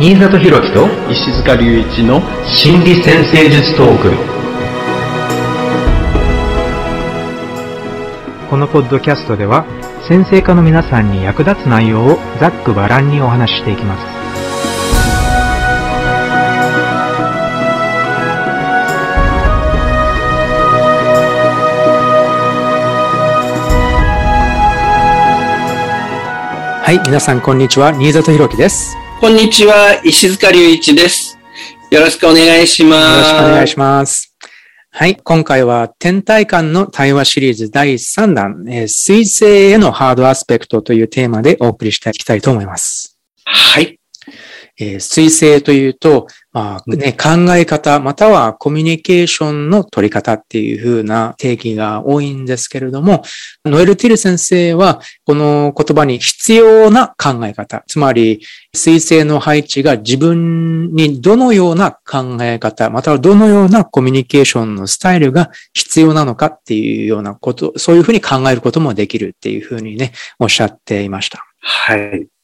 新里博樹と石塚隆一の心理先生術トーク。このポッドキャストでは先生科の皆さんに役立つ内容をざっくばらんにお話ししていきます。はい、皆さんこんにちは、新里博樹です。こんにちは、石塚隆一です。よろしくお願いします。よろしくお願いします。はい、今回は天体間の対話シリーズ第3弾、えー水星へのハードアスペクトというテーマでお送りしていきたいと思います。はい。えー水星というと、まあね、考え方またはコミュニケーションの取り方っていう風な定義が多いんですけれども、ノエル・ティル先生はこの言葉に必要な考え方、つまり水星の配置が自分にどのような考え方、またはどのようなコミュニケーションのスタイルが必要なのかっていうようなこと、そういうふうに考えることもできるっていうふうにね、おっしゃっていました。はい。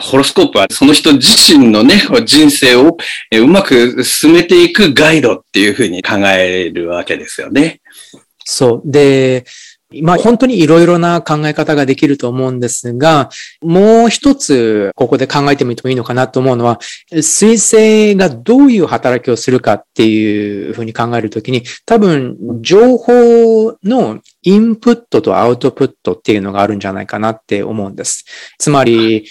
ホロスコープはその人自身のね、人生をうまく進めていくガイドっていうふうに考えるわけですよね。そう。で、まあ本当にいろいろな考え方ができると思うんですが、もう一つここで考えてみてもいいのかなと思うのは、水星がどういう働きをするかっていうふうに考えるときに、多分情報のインプットとアウトプットっていうのがあるんじゃないかなって思うんです。つまり、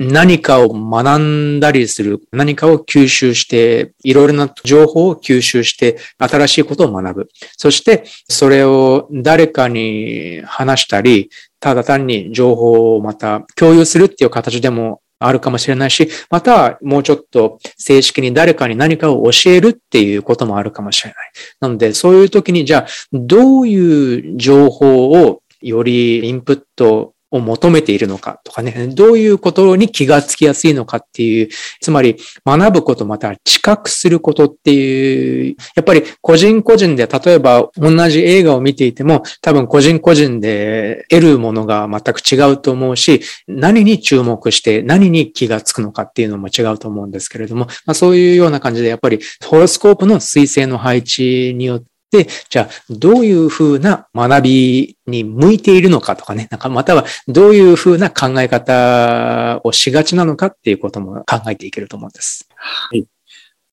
何かを学んだりする、何かを吸収して、いろいろな情報を吸収して、新しいことを学ぶ。そして、それを誰かに話したり、ただ単に情報をまた共有するっていう形でもあるかもしれないし、またはもうちょっと正式に誰かに何かを教えるっていうこともあるかもしれない。なので、そういう時に、じゃあ、どういう情報をよりインプットを求めているのかとかね、どういうことに気がつきやすいのかっていう、つまり学ぶことまたは知覚することっていう、やっぱり個人個人で例えば同じ映画を見ていても多分個人個人で得るものが全く違うと思うし、何に注目して何に気がつくのかっていうのも違うと思うんですけれども、まあ、そういうような感じでやっぱりホロスコープの彗星の配置によってで、じゃあ、どういうふうな学びに向いているのかとかね、なんかまたはどういうふうな考え方をしがちなのかっていうことも考えていけると思うんです。はい。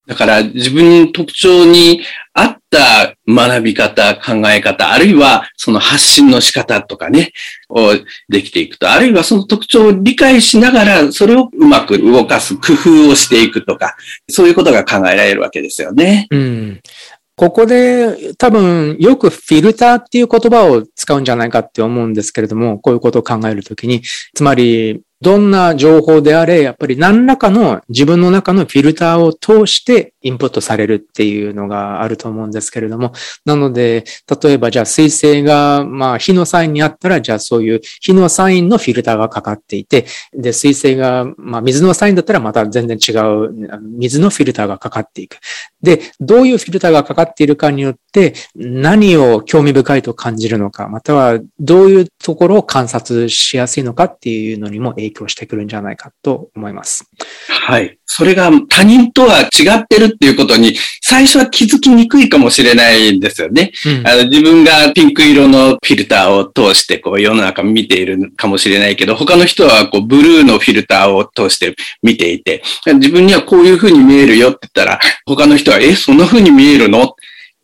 だから自分の特徴に合った学び方、考え方、あるいはその発信の仕方とかね、をできていくと、あるいはその特徴を理解しながら、それをうまく動かす工夫をしていくとか、そういうことが考えられるわけですよね。うん。ここで多分よくフィルターっていう言葉を使うんじゃないかって思うんですけれども、こういうことを考えるときに、つまりどんな情報であれ、やっぱり何らかの自分の中のフィルターを通してインプットされるっていうのがあると思うんですけれども、なので、例えばじゃあ水星が、まあ火のサインにあったら、じゃあそういう火のサインのフィルターがかかっていて、で、水星が、まあ水のサインだったらまた全然違う水のフィルターがかかっていく。で、どういうフィルターがかかっているかによって、何を興味深いと感じるのか、またはどういうところを観察しやすいのかっていうのにも影響してくるんじゃないかと思います。はい。それが他人とは違ってるっていうことに、最初は気づきにくいかもしれないんですよね。うんあの自分がピンク色のフィルターを通してこう世の中見ているかもしれないけど、他の人はこうブルーのフィルターを通して見ていて、自分にはこういう風に見えるよって言ったら、他の人は、え、そんな風に見えるの？っ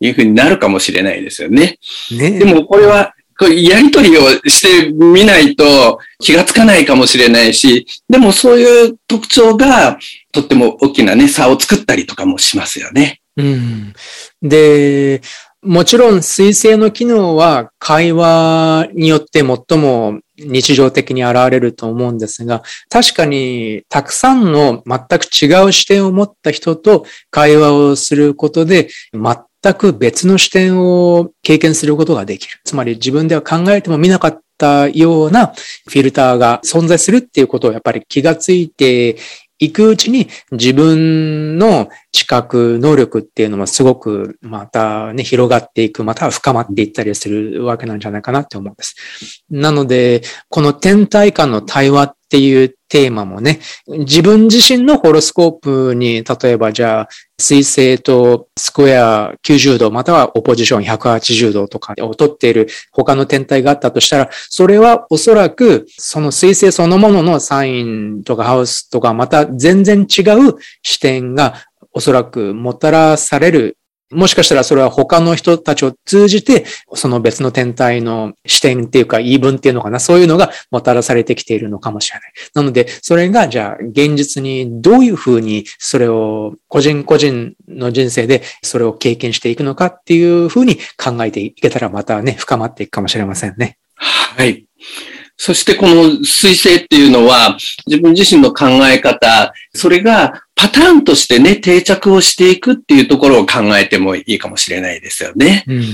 ていう風になるかもしれないですよね。ねでもこれは、こうやりとりをしてみないと気がつかないかもしれないし、でもそういう特徴がとっても大きなね、差を作ったりとかもしますよね。うん。で、もちろん水星の機能は会話によって最も日常的に現れると思うんですが、確かにたくさんの全く違う視点を持った人と会話をすることで、全全く別の視点を経験することができる。つまり自分では考えても見なかったようなフィルターが存在するっていうことをやっぱり気がついていくうちに自分の知覚能力っていうのもすごくまたね、広がっていく、または深まっていったりするわけなんじゃないかなって思うんです。なので、この天体間の対話っていうテーマもね、自分自身のホロスコープに、例えばじゃあ、水星とスクエア90度、またはオポジション180度とかを取っている他の天体があったとしたら、それはおそらくその水星そのもののサインとかハウスとかまた全然違う視点がおそらくもたらされるもしかしたらそれは他の人たちを通じて、その別の天体の視点っていうか言い分っていうのかな、そういうのがもたらされてきているのかもしれない。なので、それがじゃあ現実にどういうふうにそれを個人個人の人生でそれを経験していくのかっていうふうに考えていけたらまたね、深まっていくかもしれませんね。はい。そしてこの水星っていうのは自分自身の考え方、それがパターンとしてね、定着をしていくっていうところを考えてもいいかもしれないですよね。うん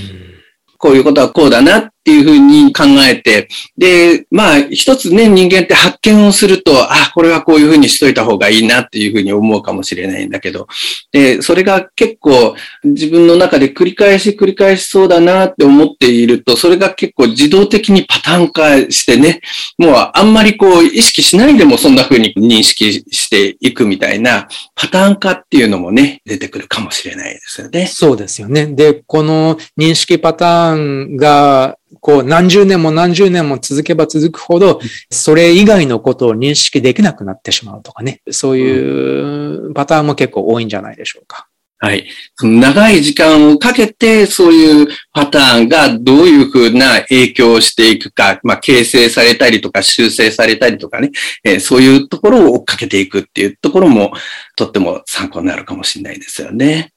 こういうことはこうだなっっていうふうに考えて、で、まあ、一つね、人間って発見をすると、あ、これはこういうふうにしといた方がいいなっていうふうに思うかもしれないんだけど、で、それが結構自分の中で繰り返し繰り返しそうだなって思っていると、それが結構自動的にパターン化してね、もうあんまりこう意識しないでもそんなふうに認識していくみたいなパターン化っていうのもね、出てくるかもしれないですよね。そうですよね。で、この認識パターンが、こう、何十年も何十年も続けば続くほど、それ以外のことを認識できなくなってしまうとかね。そういうパターンも結構多いんじゃないでしょうか。はい。長い時間をかけて、そういうパターンがどういうふうな影響をしていくか、まあ、形成されたりとか修正されたりとかね、えー、そういうところを追っかけていくっていうところも、とっても参考になるかもしれないですよね。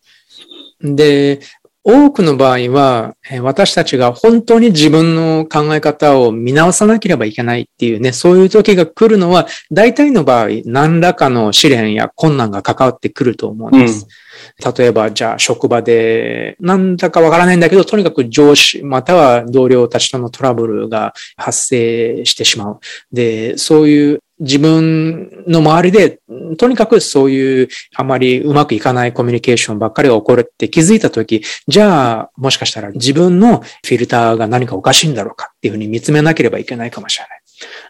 で、多くの場合は、私たちが本当に自分の考え方を見直さなければいけないっていうね、そういう時が来るのは、大体の場合、何らかの試練や困難が関わってくると思うんです。うん、例えば、じゃあ職場で、なんだかわからないんだけど、とにかく上司、または同僚たちとのトラブルが発生してしまう。で、そういう自分の周りで、とにかくそういうあまりうまくいかないコミュニケーションばっかりが起こるって気づいたとき、じゃあもしかしたら自分のフィルターが何かおかしいんだろうかっていうふうに見つめなければいけないかもしれない。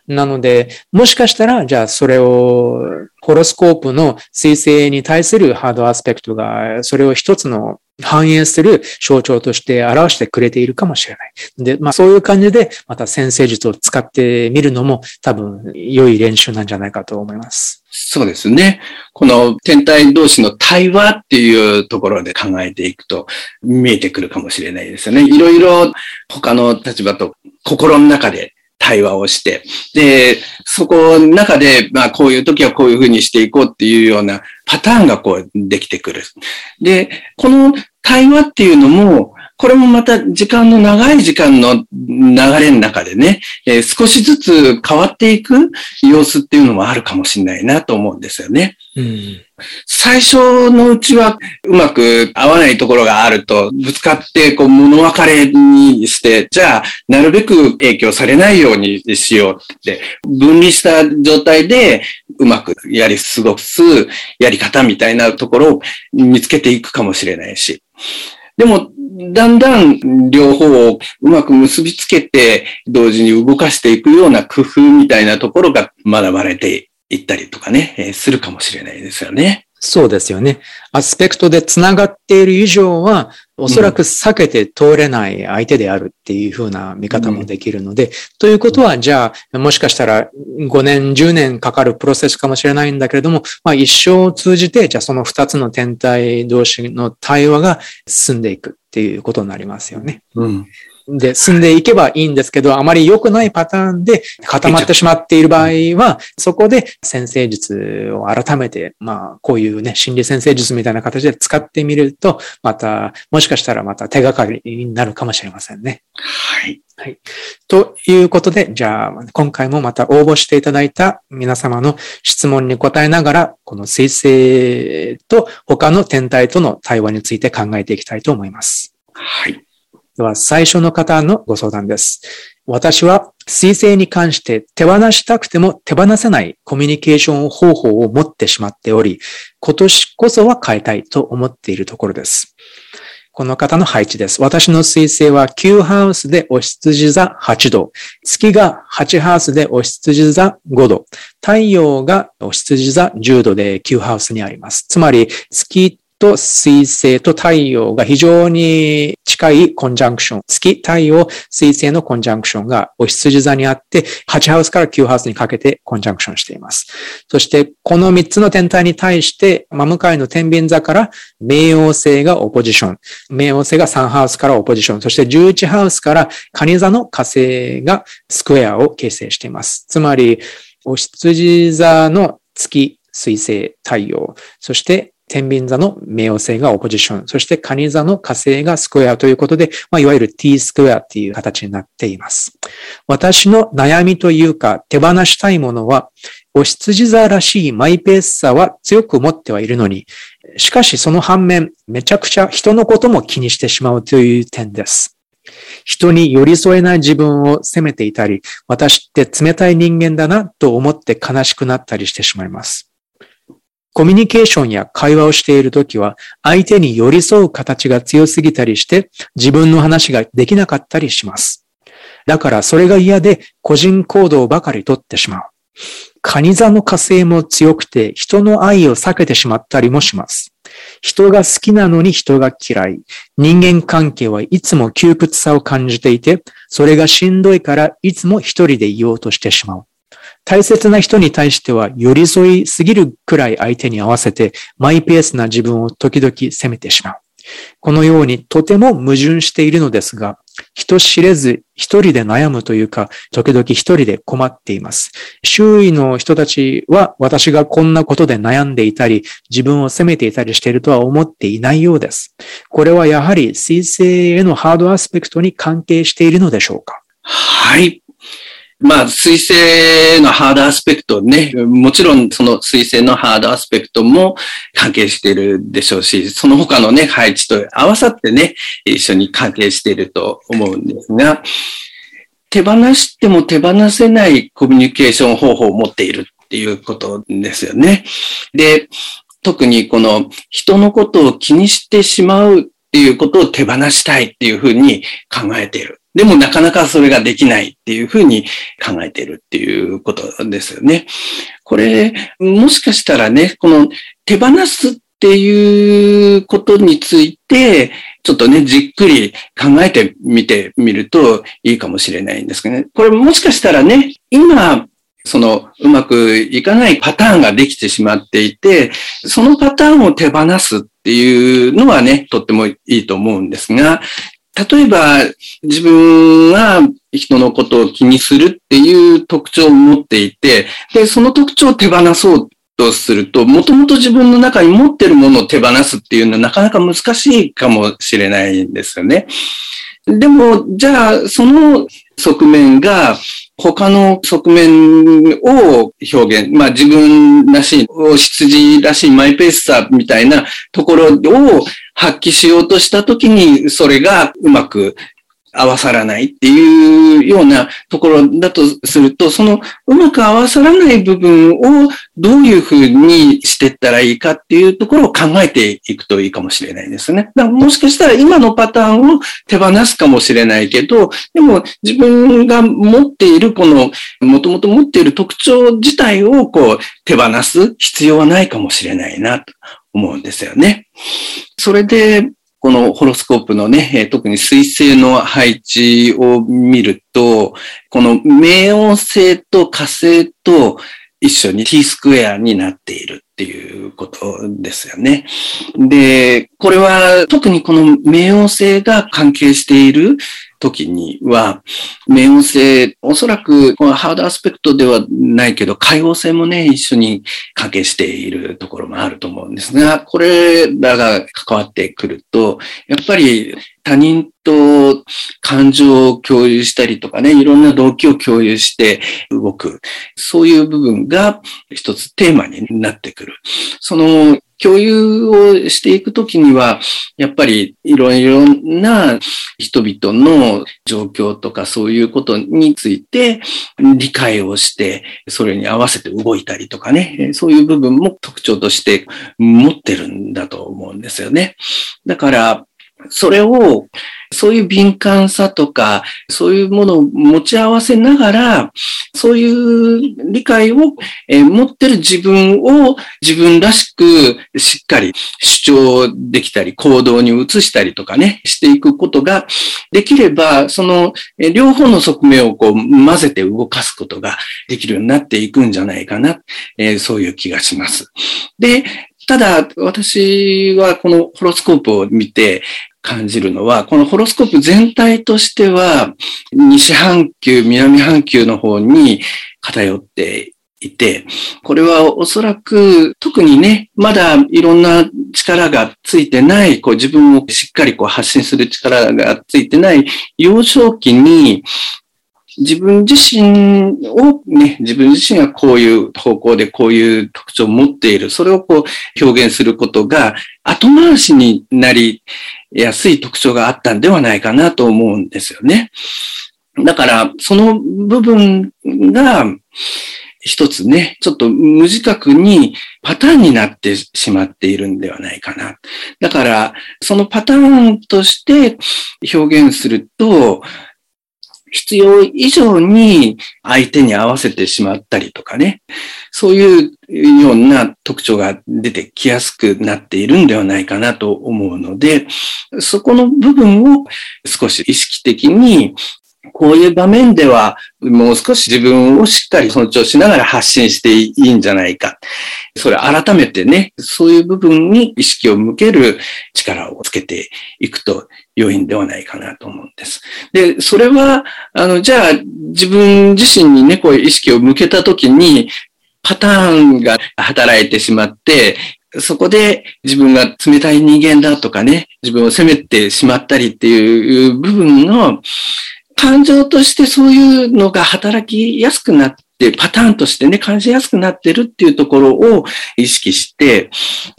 なので、もしかしたら、じゃあそれを、ホロスコープの彗星に対するハードアスペクトが、それを一つの反映する象徴として表してくれているかもしれない。で、まあそういう感じで、また先生術を使ってみるのも多分良い練習なんじゃないかと思います。そうですね。この天体同士の対話っていうところで考えていくと見えてくるかもしれないですよね。いろいろ他の立場と心の中で対話をして、で、そこの中で、まあこういう時はこういうふうにしていこうっていうようなパターンがこうできてくる。で、この対話っていうのも、これもまた時間の長い時間の流れの中でね、えー、少しずつ変わっていく様子っていうのもあるかもしれないなと思うんですよね。うん、最初のうちはうまく合わないところがあると、ぶつかってこう物別れにして、じゃあなるべく影響されないようにしようって、分離した状態でうまくやり過ごすやり方みたいなところを見つけていくかもしれないし。でも、だんだん両方をうまく結びつけて、同時に動かしていくような工夫みたいなところが学ばれていったりとかね、えー、するかもしれないですよね。そうですよね。アスペクトで繋がっている以上は、おそらく避けて通れない相手であるっていうふうな見方もできるので、うん、ということは、じゃあ、もしかしたら5年、10年かかるプロセスかもしれないんだけれども、まあ一生を通じて、じゃあその2つの天体同士の対話が進んでいくっていうことになりますよね。うんで進んでいけばいいんですけど、あまり良くないパターンで固まってしまっている場合は、そこで先生術を改めて、まあ、こういうね、心理先生術みたいな形で使ってみると、また、もしかしたらまた手がかりになるかもしれませんね。はい。はい。ということで、じゃあ、今回もまた応募していただいた皆様の質問に答えながら、この水星と他の天体との対話について考えていきたいと思います。はい。では、最初の方のご相談です。私は水星に関して手放したくても手放せないコミュニケーション方法を持ってしまっており、今年こそは変えたいと思っているところです。この方の配置です。私の水星は9ハウスでお羊座8度。月が8ハウスでお羊座5度。太陽がお羊座10度で9ハウスにあります。つまり、月と水星と太陽が非常に近いコンジャンクション。月、太陽、水星のコンジャンクションがお羊座にあって、8ハウスから9ハウスにかけてコンジャンクションしています。そして、この3つの天体に対して、真向かいの天秤座から冥王星がオポジション。冥王星が3ハウスからオポジション。そして11ハウスから蟹座の火星がスクエアを形成しています。つまり、お羊座の月、水星、太陽、そして天秤座の冥王星がオポジション、そして蟹座の火星がスクエアということで、まあ、いわゆる t スクエアっていう形になっています。私の悩みというか、手放したいものは、お羊座らしいマイペースさは強く持ってはいるのに、しかしその反面、めちゃくちゃ人のことも気にしてしまうという点です。人に寄り添えない自分を責めていたり、私って冷たい人間だなと思って悲しくなったりしてしまいます。コミュニケーションや会話をしているときは、相手に寄り添う形が強すぎたりして、自分の話ができなかったりします。だからそれが嫌で個人行動ばかりとってしまう。カニ座の火星も強くて人の愛を避けてしまったりもします。人が好きなのに人が嫌い。人間関係はいつも窮屈さを感じていて、それがしんどいからいつも一人でいようとしてしまう。大切な人に対しては寄り添いすぎるくらい相手に合わせてマイペースな自分を時々責めてしまう。このようにとても矛盾しているのですが、人知れず一人で悩むというか、時々一人で困っています。周囲の人たちは私がこんなことで悩んでいたり、自分を責めていたりしているとは思っていないようです。これはやはり水星へのハードアスペクトに関係しているのでしょうか？はい。まあ、水星のハードアスペクトね、もちろんその水星のハードアスペクトも関係しているでしょうし、その他のね、配置と合わさってね、一緒に関係していると思うんですが、手放しても手放せないコミュニケーション方法を持っているっていうことですよね。で、特にこの人のことを気にしてしまうっていうことを手放したいっていうふうに考えている。でもなかなかそれができないっていうふうに考えているっていうことですよね。これ、もしかしたらね、この手放すっていうことについて、ちょっとね、じっくり考えてみてみるといいかもしれないんですけどね。これもしかしたらね、今、そのうまくいかないパターンができてしまっていて、そのパターンを手放すっていうのはね、とってもいいと思うんですが、例えば自分が人のことを気にするっていう特徴を持っていて、で、その特徴を手放そうとすると、もともと自分の中に持ってるものを手放すっていうのはなかなか難しいかもしれないんですよね。でも、じゃあ、その側面が他の側面を表現、まあ自分らしい、羊らしいマイペースさみたいなところを発揮しようとしたときに、それがうまく合わさらないっていうようなところだとすると、そのうまく合わさらない部分をどういうふうにしていったらいいかっていうところを考えていくといいかもしれないですね。だからもしかしたら今のパターンを手放すかもしれないけど、でも自分が持っているこの、もともと持っている特徴自体をこう手放す必要はないかもしれないなと思うんですよね。それで、このホロスコープのね、特に水星の配置を見ると、この冥王星と火星と一緒に t スクエアになっているっていうことですよね。で、これは特にこの冥王星が関係している時には、冥王星、おそらくこのハードアスペクトではないけど、海王星もね、一緒に関係しているところもあると思うんですが、これらが関わってくると、やっぱり他人と感情を共有したりとかね、いろんな動機を共有して動く。そういう部分が一つテーマになってくる。その共有をしていくときには、やっぱりいろいろな人々の状況とかそういうことについて理解をして、それに合わせて動いたりとかね、そういう部分も特徴として持ってるんだと思うんですよね。だから、それを、そういう敏感さとか、そういうものを持ち合わせながら、そういう理解を、え持ってる自分を自分らしくしっかり主張できたり、行動に移したりとかね、していくことができれば、その、え両方の側面をこう混ぜて動かすことができるようになっていくんじゃないかな、えそういう気がします。で、ただ、私はこのホロスコープを見て感じるのは、このホロスコープ全体としては、西半球、南半球の方に偏っていて、これはおそらく特にね、まだいろんな力がついてない、こう自分をしっかりこう発信する力がついてない幼少期に自分自身をね、自分自身がこういう方向でこういう特徴を持っている。それをこう表現することが後回しになりやすい特徴があったんではないかなと思うんですよね。だから、その部分が、一つね、ちょっと無自覚にパターンになってしまっているんではないかな。だから、そのパターンとして表現すると、必要以上に相手に合わせてしまったりとかね、そういうような特徴が出てきやすくなっているんではないかなと思うので、そこの部分を少し意識的にこういう場面では、もう少し自分をしっかり尊重しながら発信していいんじゃないか。それ改めてね、そういう部分に意識を向ける力をつけていくと良いんではないかなと思うんです。で、それは、あの、じゃあ自分自身にね、こういう意識を向けたときに、パターンが働いてしまって、そこで自分が冷たい人間だとかね、自分を責めてしまったりっていう部分の感情としてそういうのが働きやすくなって、パターンとしてね、感じやすくなってるっていうところを意識して、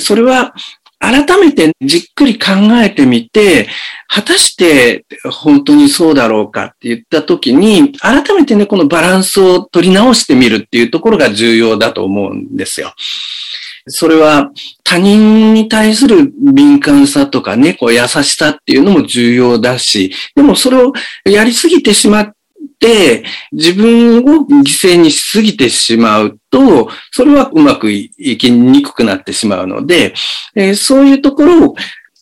それは改めてじっくり考えてみて、果たして本当にそうだろうかって言った時に、改めてね、このバランスを取り直してみるっていうところが重要だと思うんですよ。それは他人に対する敏感さとかね、こう優しさっていうのも重要だし、でもそれをやりすぎてしまって、自分を犠牲にしすぎてしまうと、それはうまくいきにくくなってしまうので、えー、そういうところを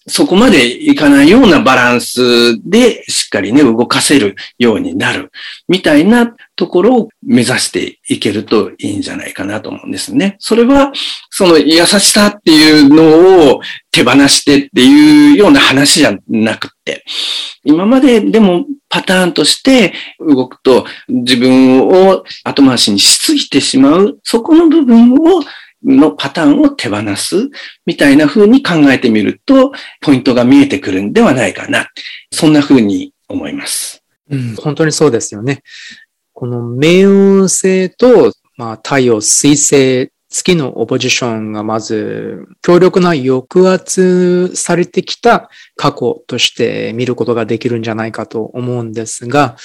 そこまでいかないようなバランスでしっかりね、動かせるようになるみたいなところを目指していけるといいんじゃないかなと思うんですね。それは、その優しさっていうのを手放してっていうような話じゃなくて、今まででもパターンとして動くと自分を後回しにしすぎてしまう、そこの部分をのパターンを手放すみたいな風に考えてみると、ポイントが見えてくるんではないかな。そんな風に思います。うん、本当にそうですよね。この冥運星と、まあ、太陽、水星、月のオポジションがまず強力な抑圧されてきた過去として見ることができるんじゃないかと思うんですが、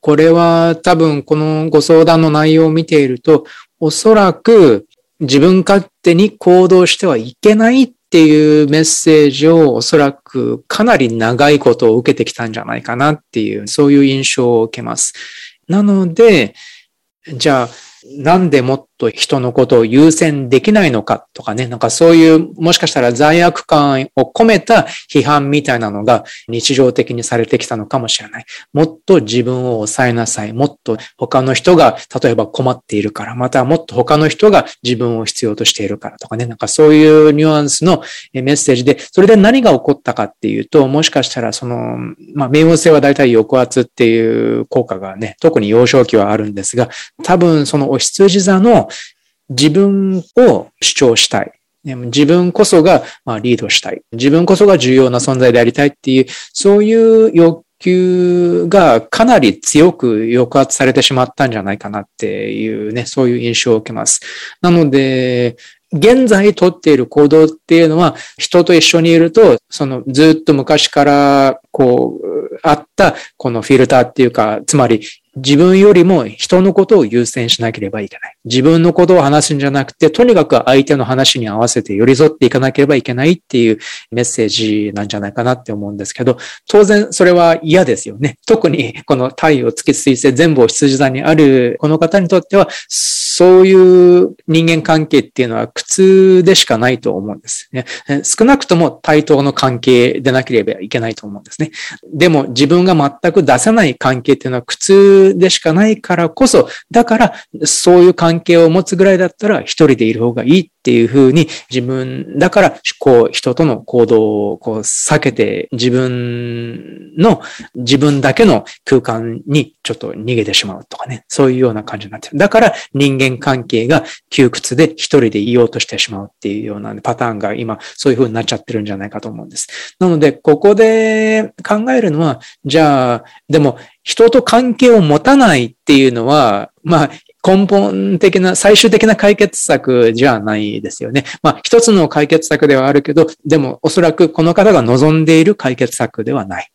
これは多分このご相談の内容を見ていると、おそらく自分勝手に行動してはいけないっていうメッセージをおそらくかなり長いことを受けてきたんじゃないかなっていう、そういう印象を受けます。なので、じゃあ、なんでもっと人のことを優先できないのかとかね、なんかそういう、もしかしたら罪悪感を込めた批判みたいなのが日常的にされてきたのかもしれない。もっと自分を抑えなさい。もっと他の人が例えば困っているから、またもっと他の人が自分を必要としているからとかね、なんかそういうニュアンスのメッセージで、それで何が起こったかっていうと、もしかしたらその、まあ、冥王星は大体抑圧っていう効果がね、特に幼少期はあるんですが、多分そのお羊座の自分を主張したい。自分こそがリードしたい。自分こそが重要な存在でありたいっていう、そういう欲求がかなり強く抑圧されてしまったんじゃないかなっていうね、そういう印象を受けます。なので、現在とっている行動っていうのは、人と一緒にいると、そのずっと昔からこう、あったこのフィルターっていうか、つまり自分よりも人のことを優先しなければいけない。自分のことを話すんじゃなくて、とにかく相手の話に合わせて寄り添っていかなければいけないっていうメッセージなんじゃないかなって思うんですけど、当然それは嫌ですよね。特にこの太陽、月、水星全部を羊座にあるこの方にとっては、そういう人間関係っていうのは苦痛でしかないと思うんですね。少なくとも対等の関係でなければいけないと思うんですね。でも自分が全く出せない関係っていうのは苦痛でしかないからこそ、だからそういう関係を持つぐらいだったら一人でいる方がいいっていうふうに自分だからこう人との行動をこう避けて自分の自分だけの空間にちょっと逃げてしまうとかね。そういうような感じになってる。だから人間関係が窮屈で一人でいようとしてしまうっていうようなパターンが今そういうふうになっちゃってるんじゃないかと思うんです。なので、ここで考えるのは、じゃあ、でも人と関係を持たないっていうのは、まあ、根本的な、最終的な解決策じゃないですよね。まあ、一つの解決策ではあるけど、でもおそらくこの方が望んでいる解決策ではない。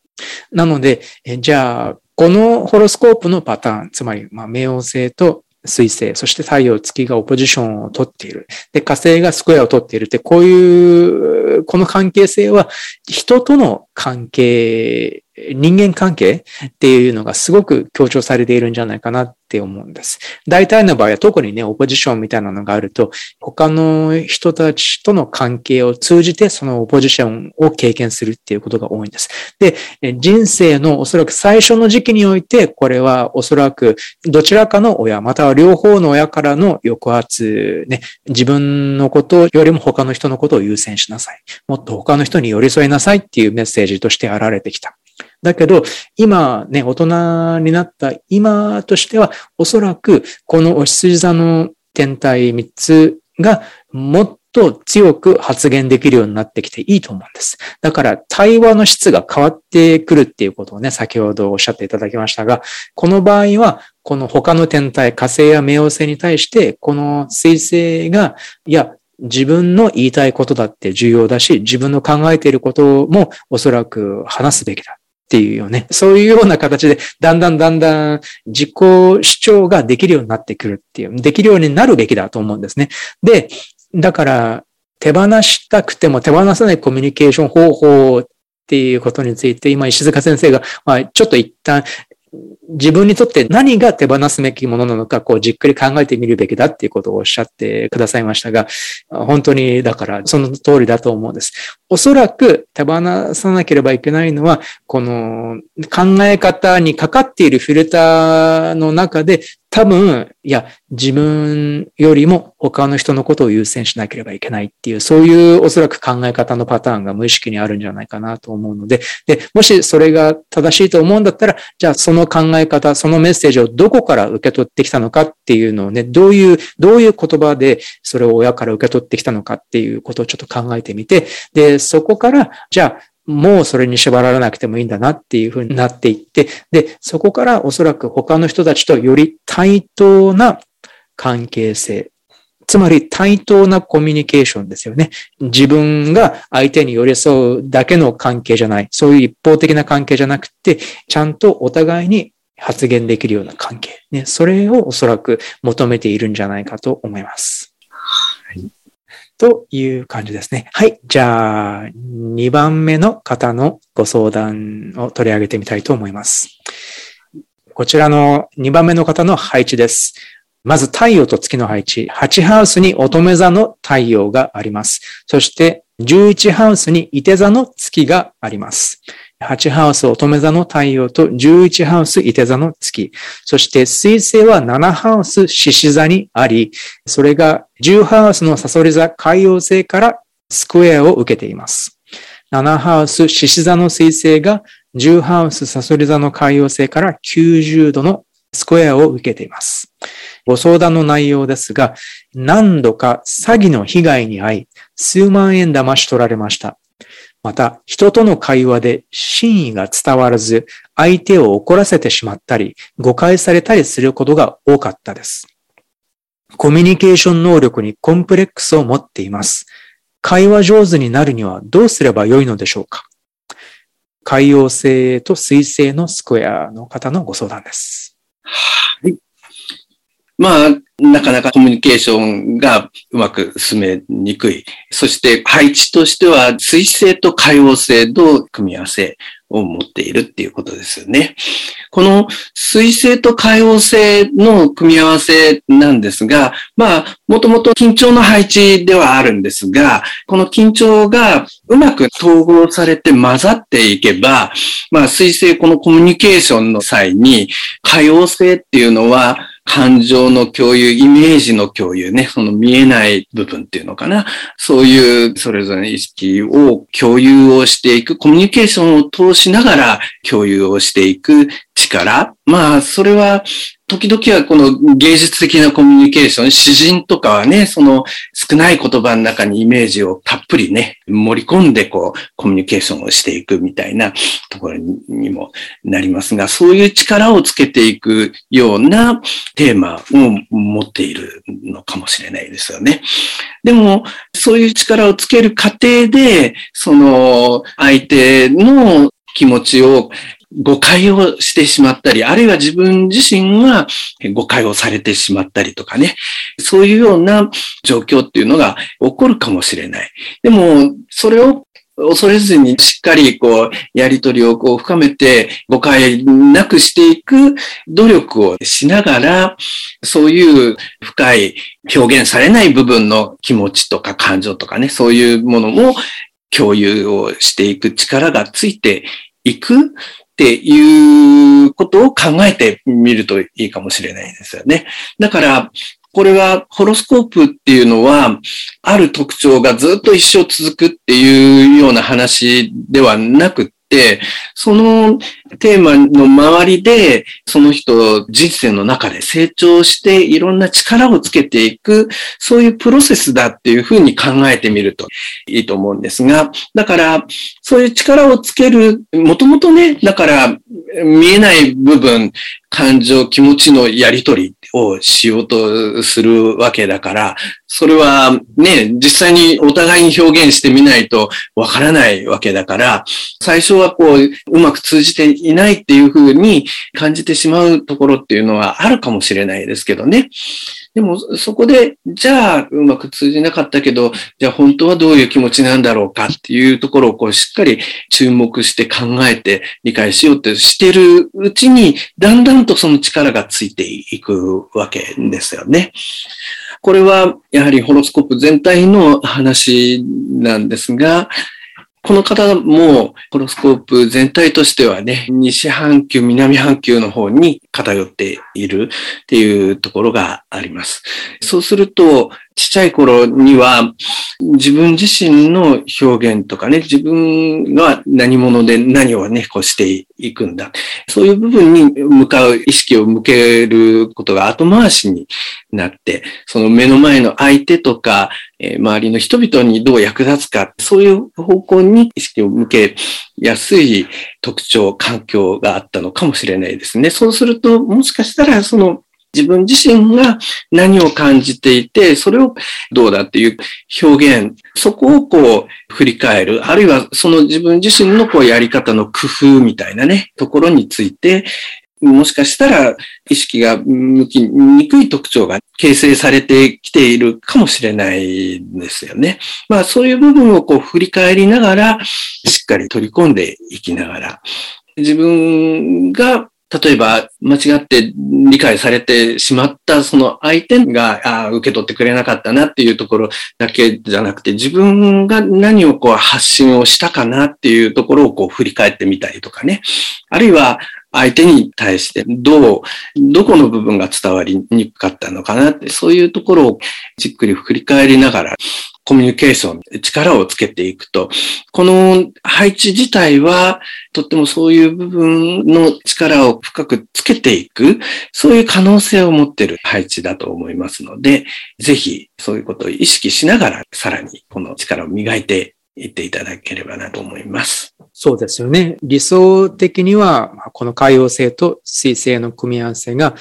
なので、じゃあ、このホロスコープのパターン、つまり、まあ、冥王星と水星、そして太陽、月がオポジションを取っている。で、火星がスクエアを取っているって、こういう、この関係性は、人との関係人間関係っていうのがすごく強調されているんじゃないかなって思うんです。大体の場合は特にね、オポジションみたいなのがあると、他の人たちとの関係を通じてそのオポジションを経験するっていうことが多いんです。で、人生のおそらく最初の時期において、これはおそらくどちらかの親、または両方の親からの抑圧、ね、自分のことよりも他の人のことを優先しなさい。もっと他の人に寄り添いなさいっていうメッセージとしてあられてきた。だけど、今ね、大人になった今としては、おそらくこのお羊座の天体3つがもっと強く発言できるようになってきていいと思うんです。だから対話の質が変わってくるっていうことをね、先ほどおっしゃっていただきましたが、この場合は、この他の天体、火星や冥王星に対して、この水星が、いや、自分の言いたいことだって重要だし、自分の考えていることもおそらく話すべきだ。っていうよね。そういうような形で、だんだんだんだん自己主張ができるようになってくるっていう、できるようになるべきだと思うんですね。で、だから、手放したくても手放せないコミュニケーション方法っていうことについて、今石塚先生が、まあ、ちょっと一旦自分にとって何が手放すべきものなのか、こうじっくり考えてみるべきだっていうことをおっしゃってくださいましたが、本当にだからその通りだと思うんです。おそらく手放さなければいけないのは、この考え方にかかっているフィルターの中で多分、いや、自分よりも他の人のことを優先しなければいけないっていう、そういうおそらく考え方のパターンが無意識にあるんじゃないかなと思うので、で、もしそれが正しいと思うんだったら、じゃあその考え方、そのメッセージをどこから受け取ってきたのかっていうのをね、どういう、どういう言葉でそれを親から受け取ってきたのかっていうことをちょっと考えてみて、で、そこから、じゃあもうそれに縛られなくてもいいんだなっていうふうになっていって、で、そこからおそらく他の人たちとより対等な関係性、つまり対等なコミュニケーションですよね。自分が相手に寄り添うだけの関係じゃない。そういう一方的な関係じゃなくて、ちゃんとお互いに発言できるような関係。ね、それをおそらく求めているんじゃないかと思います。という感じですね。はい。じゃあ、2番目の方のご相談を取り上げてみたいと思います。こちらの2番目の方の配置です。まず太陽と月の配置。8ハウスに乙女座の太陽があります。そして11ハウスに伊手座の月があります。8ハウス乙女座の太陽と11ハウス伊手座の月。そして水星は7ハウス獅子座にあり、それが10ハウスのサソリ座海洋星からスクエアを受けています。7ハウス獅子座の水星が10ハウスサソリ座の海洋星から90度のスクエアを受けています。ご相談の内容ですが、何度か詐欺の被害に遭い、数万円騙し取られました。また、人との会話で真意が伝わらず、相手を怒らせてしまったり、誤解されたりすることが多かったです。コミュニケーション能力にコンプレックスを持っています。会話上手になるにはどうすればよいのでしょうか海洋星と水星のスクエアの方のご相談です。はい。まあ、なかなかコミュニケーションがうまく進めにくい。そして配置としては、水性と海王性の組み合わせを持っているっていうことですよね。この水性と海王性の組み合わせなんですが、まあ、もともと緊張の配置ではあるんですが、この緊張がうまく統合されて混ざっていけば、まあ、水性このコミュニケーションの際に、海王性っていうのは、感情の共有、イメージの共有ね、その見えない部分っていうのかな。そういうそれぞれの意識を共有をしていく、コミュニケーションを通しながら共有をしていく力。まあ、それは時々はこの芸術的なコミュニケーション、詩人とかはね、その少ない言葉の中にイメージをたっぷりね、盛り込んでこう、コミュニケーションをしていくみたいなところにもなりますが、そういう力をつけていくようなテーマを持っているのかもしれないですよね。でも、そういう力をつける過程で、その相手の気持ちを誤解をしてしまったり、あるいは自分自身が誤解をされてしまったりとかね、そういうような状況っていうのが起こるかもしれない。でも、それを恐れずにしっかりこう、やりとりをこう深めて誤解なくしていく努力をしながら、そういう深い表現されない部分の気持ちとか感情とかね、そういうものも共有をしていく力がついていくっていうことを考えてみるといいかもしれないですよね。だから、これはホロスコープっていうのは、ある特徴がずっと一生続くっていうような話ではなく、そのテーマの周りで、その人人生の中で成長していろんな力をつけていく、そういうプロセスだっていうふうに考えてみるといいと思うんですが、だから、そういう力をつける、もともとね、だから見えない部分、感情、気持ちのやりとりをしようとするわけだから、それはね、実際にお互いに表現してみないとわからないわけだから、最初はこう、うまく通じていないっていうふうに感じてしまうところっていうのはあるかもしれないですけどね。でも、そこで、じゃあ、うまく通じなかったけど、じゃあ本当はどういう気持ちなんだろうかっていうところを、こう、しっかり注目して考えて理解しようってしてるうちに、だんだんとその力がついていくわけですよね。これは、やはりホロスコープ全体の話なんですが、この方も、ホロスコープ全体としてはね、西半球、南半球の方に偏っているっていうところがあります。そうすると、ちっちゃい頃には自分自身の表現とかね、自分が何者で何をね、こうしていくんだ。そういう部分に向かう意識を向けることが後回しになって、その目の前の相手とか、え周りの人々にどう役立つか、そういう方向に意識を向けやすい特徴、環境があったのかもしれないですね。そうすると、もしかしたらその自分自身が何を感じていて、それをどうだっていう表現、そこをこう振り返る、あるいはその自分自身のこうやり方の工夫みたいなね、ところについて、もしかしたら意識が向きにくい特徴が形成されてきているかもしれないんですよね。まあそういう部分をこう振り返りながら、しっかり取り込んでいきながら、自分が例えば、間違って理解されてしまったその相手があ受け取ってくれなかったなっていうところだけじゃなくて、自分が何をこう発信をしたかなっていうところをこう振り返ってみたりとかね。あるいは、相手に対してどう、どこの部分が伝わりにくかったのかなって、そういうところをじっくり振り返りながら、コミュニケーション、力をつけていくと、この配置自体は、とってもそういう部分の力を深くつけていく、そういう可能性を持っている配置だと思いますので、ぜひそういうことを意識しながら、さらにこの力を磨いていっていただければなと思います。そうですよね。理想的には、この海洋性と水性の組み合わせが、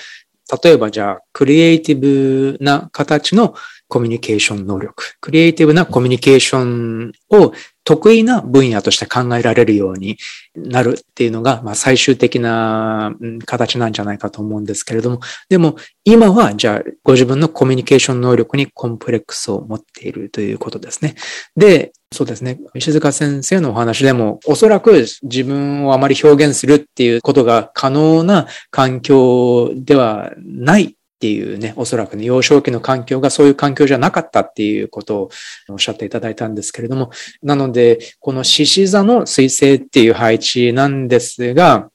例えばじゃあ、クリエイティブな形のコミュニケーション能力、クリエイティブなコミュニケーションを得意な分野として考えられるようになるっていうのが、まあ、最終的な形なんじゃないかと思うんですけれども、でも今はじゃあご自分のコミュニケーション能力にコンプレックスを持っているということですね。で、そうですね。石塚先生のお話でも、おそらく自分をあまり表現するっていうことが可能な環境ではないっていうね、おそらくね、幼少期の環境がそういう環境じゃなかったっていうことをおっしゃっていただいたんですけれども、なので、この獅子座の水星っていう配置なんですが、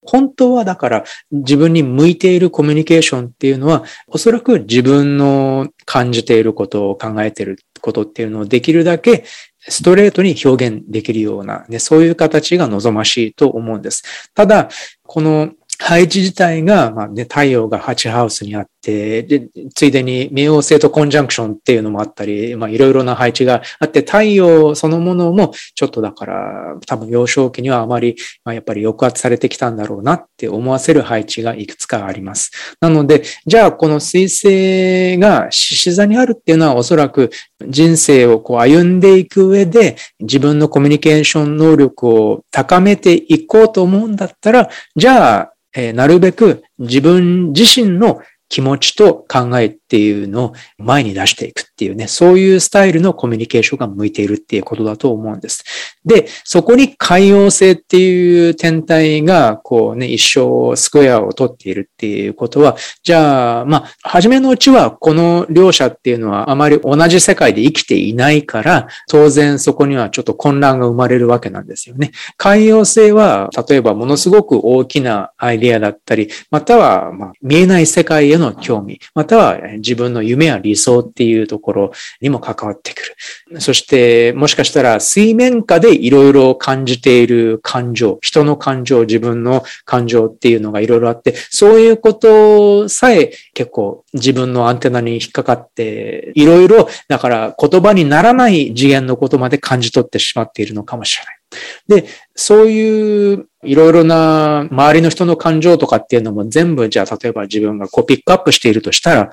本当はだから自分に向いているコミュニケーションっていうのは、おそらく自分の感じていることを考えていることっていうのをできるだけストレートに表現できるような、ね、そういう形が望ましいと思うんです。ただ、この配置自体が、まあね、太陽が8ハウスにあって、で、ついでに冥王星とコンジャンクションっていうのもあったり、まあいろいろな配置があって、太陽そのものもちょっとだから多分幼少期にはあまり、まあ、やっぱり抑圧されてきたんだろうなって思わせる配置がいくつかあります。なので、じゃあこの水星が獅子座にあるっていうのはおそらく人生をこう歩んでいく上で自分のコミュニケーション能力を高めていこうと思うんだったら、じゃあえー、なるべく自分自身の気持ちと考えっていうのを前に出していくっていうね、そういうスタイルのコミュニケーションが向いているっていうことだと思うんです。で、そこに海洋性っていう天体が、こうね、一生スクエアを取っているっていうことは、じゃあ、まあ、初めのうちはこの両者っていうのはあまり同じ世界で生きていないから、当然そこにはちょっと混乱が生まれるわけなんですよね。海洋性は、例えばものすごく大きなアイデアだったり、または、ま、見えない世界への興味、または自分の夢や理想っていうところにも関わってくる。そして、もしかしたら水面下でいろいろ感じている感情、人の感情、自分の感情っていうのがいろいろあって、そういうことさえ結構自分のアンテナに引っかかって、いろいろ、だから言葉にならない次元のことまで感じ取ってしまっているのかもしれない。で、そういういろいろな周りの人の感情とかっていうのも全部じゃあ例えば自分がこうピックアップしているとしたら、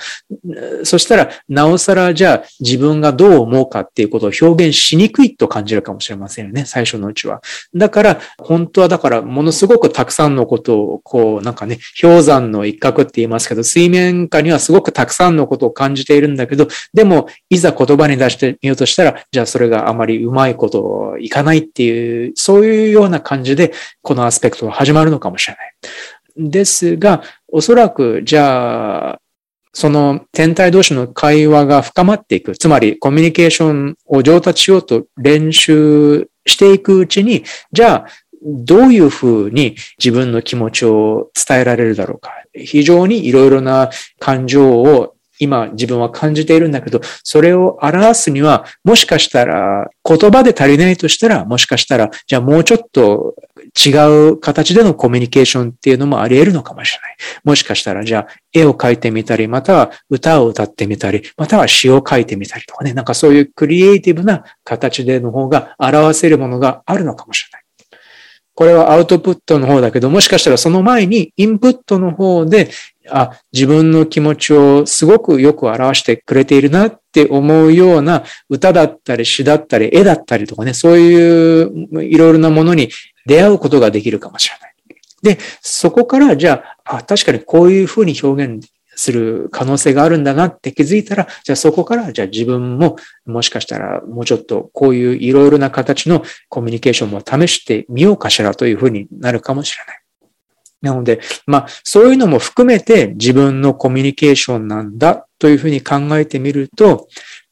そしたらなおさらじゃあ自分がどう思うかっていうことを表現しにくいと感じるかもしれませんよね、最初のうちは。だから本当はだからものすごくたくさんのことをこうなんかね、氷山の一角って言いますけど、水面下にはすごくたくさんのことを感じているんだけど、でもいざ言葉に出してみようとしたら、じゃあそれがあまりうまいこといかないっていう、そういうような感じで、このアスペクトが始まるのかもしれない。ですが、おそらく、じゃあ、その天体同士の会話が深まっていく。つまり、コミュニケーションを上達しようと練習していくうちに、じゃあ、どういうふうに自分の気持ちを伝えられるだろうか。非常にいろいろな感情を今自分は感じているんだけど、それを表すには、もしかしたら言葉で足りないとしたら、もしかしたら、じゃあもうちょっと違う形でのコミュニケーションっていうのもあり得るのかもしれない。もしかしたら、じゃあ絵を描いてみたり、または歌を歌ってみたり、または詩を書いてみたりとかね、なんかそういうクリエイティブな形での方が表せるものがあるのかもしれない。これはアウトプットの方だけど、もしかしたらその前にインプットの方であ、自分の気持ちをすごくよく表してくれているなって思うような歌だったり詩だったり絵だったりとかね、そういういろいろなものに出会うことができるかもしれない。で、そこからじゃあ、あ確かにこういうふうに表現する可能性があるんだなって気づいたら、じゃあそこからじゃあ自分ももしかしたらもうちょっとこういういろいろな形のコミュニケーションも試してみようかしらというふうになるかもしれない。なので、まあ、そういうのも含めて自分のコミュニケーションなんだというふうに考えてみると、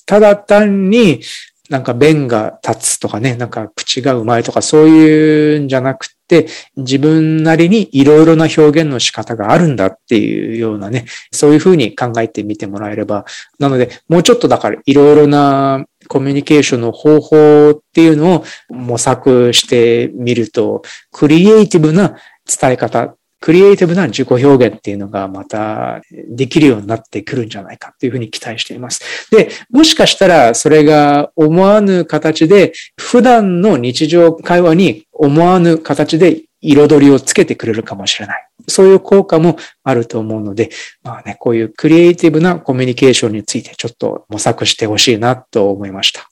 ただ単になんか弁が立つとかね、なんか口がうまいとかそういうんじゃなくて、自分なりにいろいろな表現の仕方があるんだっていうようなね、そういうふうに考えてみてもらえれば、なので、もうちょっとだからいろいろなコミュニケーションの方法っていうのを模索してみると、クリエイティブな伝え方、クリエイティブな自己表現っていうのがまたできるようになってくるんじゃないかっていうふうに期待しています。で、もしかしたらそれが思わぬ形で普段の日常会話に思わぬ形で彩りをつけてくれるかもしれない。そういう効果もあると思うので、まあね、こういうクリエイティブなコミュニケーションについてちょっと模索してほしいなと思いました。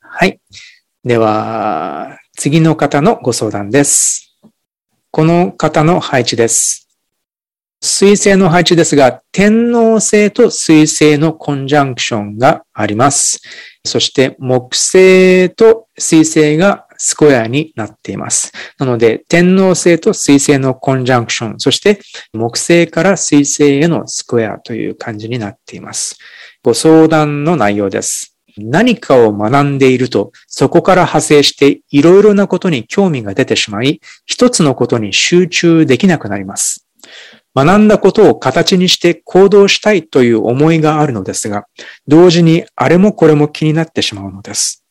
はい。では、次の方のご相談です。この方の配置です。水星の配置ですが、天王星と水星のコンジャンクションがあります。そして木星と水星がスコアになっています。なので、天王星と水星のコンジャンクション、そして木星から水星へのスクエアという感じになっています。ご相談の内容です。何かを学んでいると、そこから派生していろいろなことに興味が出てしまい、一つのことに集中できなくなります。学んだことを形にして行動したいという思いがあるのですが、同時にあれもこれも気になってしまうのです。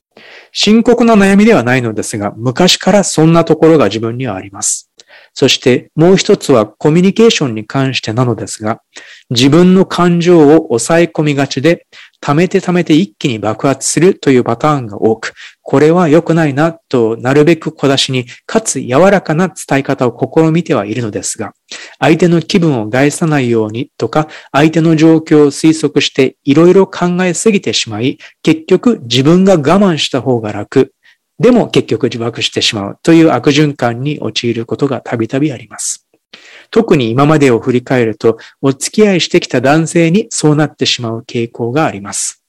深刻な悩みではないのですが、昔からそんなところが自分にはあります。そしてもう一つはコミュニケーションに関してなのですが、自分の感情を抑え込みがちで、溜めて溜めて一気に爆発するというパターンが多く、これは良くないなとなるべく小出しに、かつ柔らかな伝え方を試みてはいるのですが、相手の気分を害さないようにとか、相手の状況を推測していろいろ考えすぎてしまい、結局自分が我慢した方が楽、でも結局自爆してしまうという悪循環に陥ることがたびたびあります。特に今までを振り返ると、お付き合いしてきた男性にそうなってしまう傾向があります。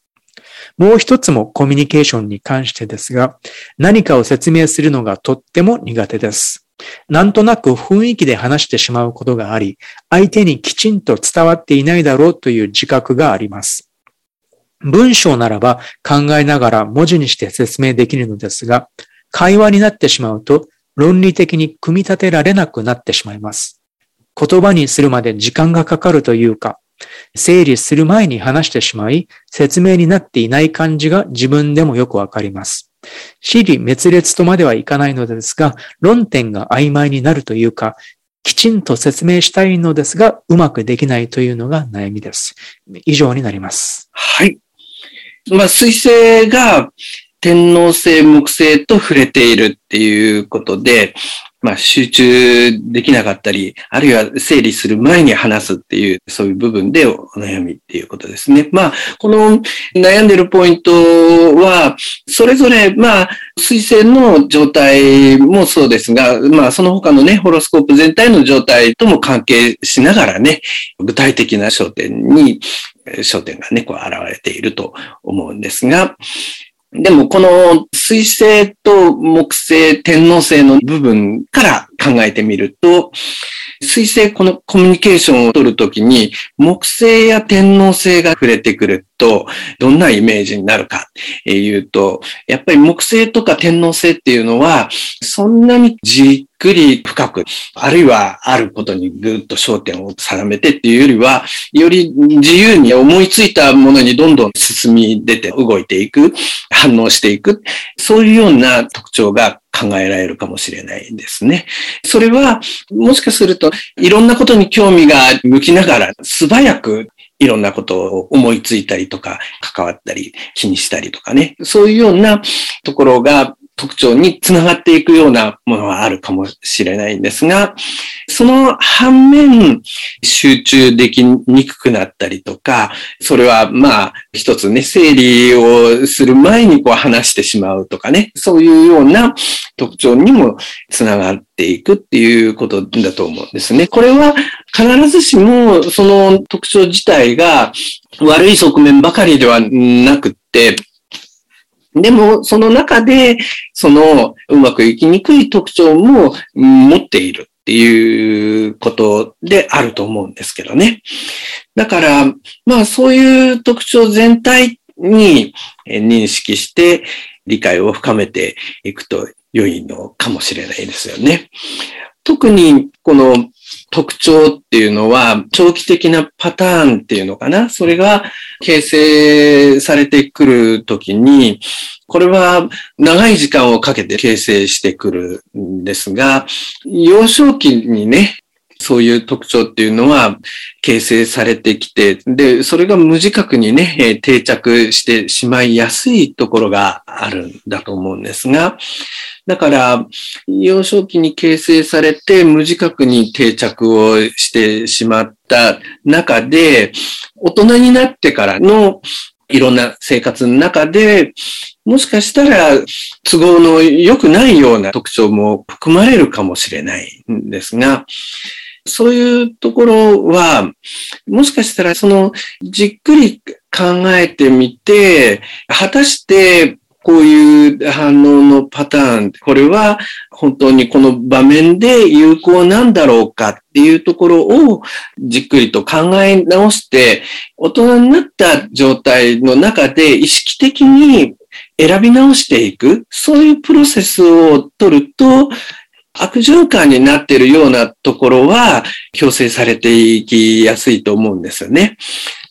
もう一つもコミュニケーションに関してですが、何かを説明するのがとっても苦手です。なんとなく雰囲気で話してしまうことがあり、相手にきちんと伝わっていないだろうという自覚があります。文章ならば考えながら文字にして説明できるのですが、会話になってしまうと論理的に組み立てられなくなってしまいます。言葉にするまで時間がかかるというか、整理する前に話してしまい、説明になっていない感じが自分でもよくわかります。死理滅裂とまではいかないのですが、論点が曖昧になるというか、きちんと説明したいのですが、うまくできないというのが悩みです。以上になります。はい。まあ、水星が天皇星、木星と触れているっていうことで、まあ、集中できなかったり、あるいは整理する前に話すっていう、そういう部分でお悩みっていうことですね。まあ、この悩んでるポイントは、それぞれ、まあ、水星の状態もそうですが、まあ、その他のね、ホロスコープ全体の状態とも関係しながらね、具体的な焦点に、焦点がね、こう現れていると思うんですが、でも、この水星と木星、天王星の部分から考えてみると、水星このコミュニケーションを取るときに、木星や天王星が触れてくる。と、どんなイメージになるかっていうと、やっぱり木星とか天王星っていうのは、そんなにじっくり深く、あるいはあることにぐっと焦点を定めてっていうよりは、より自由に思いついたものにどんどん進み出て動いていく、反応していく、そういうような特徴が考えられるかもしれないですね。それは、もしかすると、いろんなことに興味が向きながら、素早くいろんなことを思いついたりとか、関わったり、気にしたりとかね。そういうようなところが特徴につながっていくようなものはあるかもしれないんですが、その反面、集中できにくくなったりとか、それはまあ、一つね、整理をする前にこう話してしまうとかね、そういうような特徴にもつながっていくっていうことだと思うんですね。これは必ずしもその特徴自体が悪い側面ばかりではなくって、でも、その中で、そのうまくいきにくい特徴も持っているっていうことであると思うんですけどね。だから、まあそういう特徴全体に認識して理解を深めていくと良いのかもしれないですよね。特にこの特徴っていうのは、長期的なパターンっていうのかな。それが形成されてくるときに、これは長い時間をかけて形成してくるんですが、幼少期にね、そういう特徴っていうのは形成されてきて、で、それが無自覚にね、定着してしまいやすいところがあるんだと思うんですが、だから、幼少期に形成されて無自覚に定着をしてしまった中で、大人になってからのいろんな生活の中で、もしかしたら都合の良くないような特徴も含まれるかもしれないんですが、そういうところは、もしかしたらそのじっくり考えてみて、果たしてこういう反応のパターン、これは本当にこの場面で有効なんだろうかっていうところをじっくりと考え直して、大人になった状態の中で意識的に選び直していく、そういうプロセスを取ると、悪循環になっているようなところは強制されていきやすいと思うんですよね。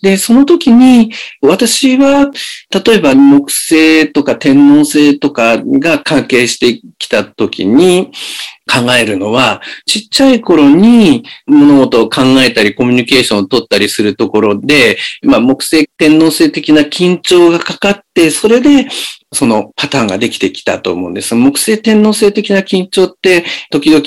で、その時に、私は、例えば木星とか天王星とかが関係してきた時に考えるのは、ちっちゃい頃に物事を考えたりコミュニケーションを取ったりするところで、まあ木星天王星的な緊張がかかって、それでそのパターンができてきたと思うんです。木星天皇星的な緊張って、時々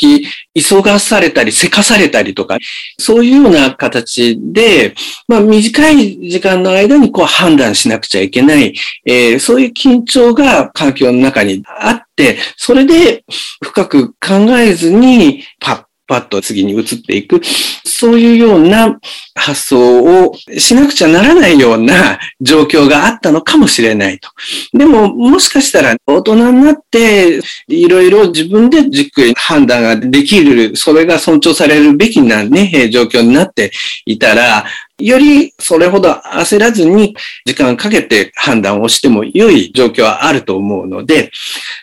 急がされたり、せかされたりとか、そういうような形で、まあ短い時間の間にこう判断しなくちゃいけない、えー、そういう緊張が環境の中にあって、それで深く考えずにパッパッと次に移っていく、そういうような発想をしなくちゃならないような状況があったのかもしれないと。でも、もしかしたら大人になって、いろいろ自分でじっくり判断ができる、それが尊重されるべきなね、状況になっていたら、よりそれほど焦らずに時間かけて判断をしても良い状況はあると思うので、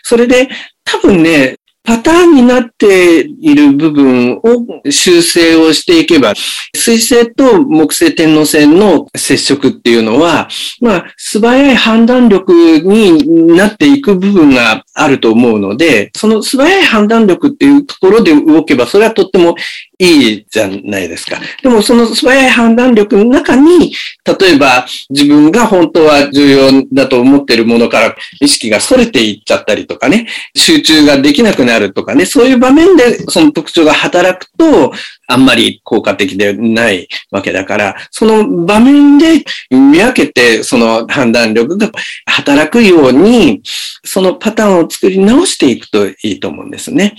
それで多分ね、パターンになっている部分を修正をしていけば、水星と木星天王星の接触っていうのは、まあ、素早い判断力になっていく部分があると思うので、その素早い判断力っていうところで動けば、それはとってもいいじゃないですか。でもその素早い判断力の中に、例えば自分が本当は重要だと思っているものから意識が逸れていっちゃったりとかね、集中ができなくなるとかね、そういう場面でその特徴が働くと、あんまり効果的でないわけだから、その場面で見分けて、その判断力が働くように、そのパターンを作り直していくといいと思うんですね。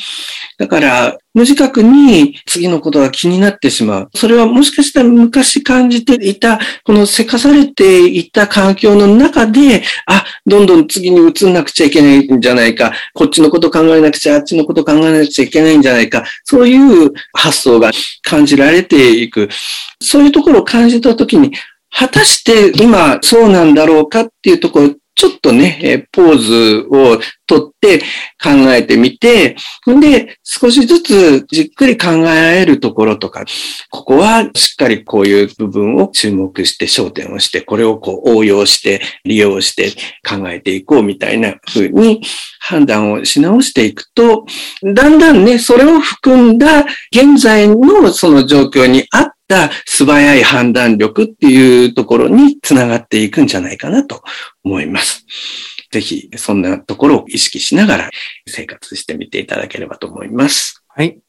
だから、無自覚に次のことが気になってしまう。それはもしかしたら昔感じていた、このせかされていた環境の中で、あ、どんどん次に移んなくちゃいけないんじゃないか、こっちのこと考えなくちゃ、あっちのこと考えなくちゃいけないんじゃないか、そういう発想が感じられていく。そういうところを感じたときに、果たして今そうなんだろうかっていうところちょっとね、ポーズをとって考えてみて、で、少しずつじっくり考えられるところとか、ここはしっかりこういう部分を注目して焦点をして、これをこう応用して、利用して考えていこうみたいな風に判断をし直していくと、だんだんね、それを含んだ現在のその状況に合った素早い判断力っていうところにつながっていくんじゃないかなと思います。ぜひ、そんなところを意識しながら生活してみていただければと思います。はい。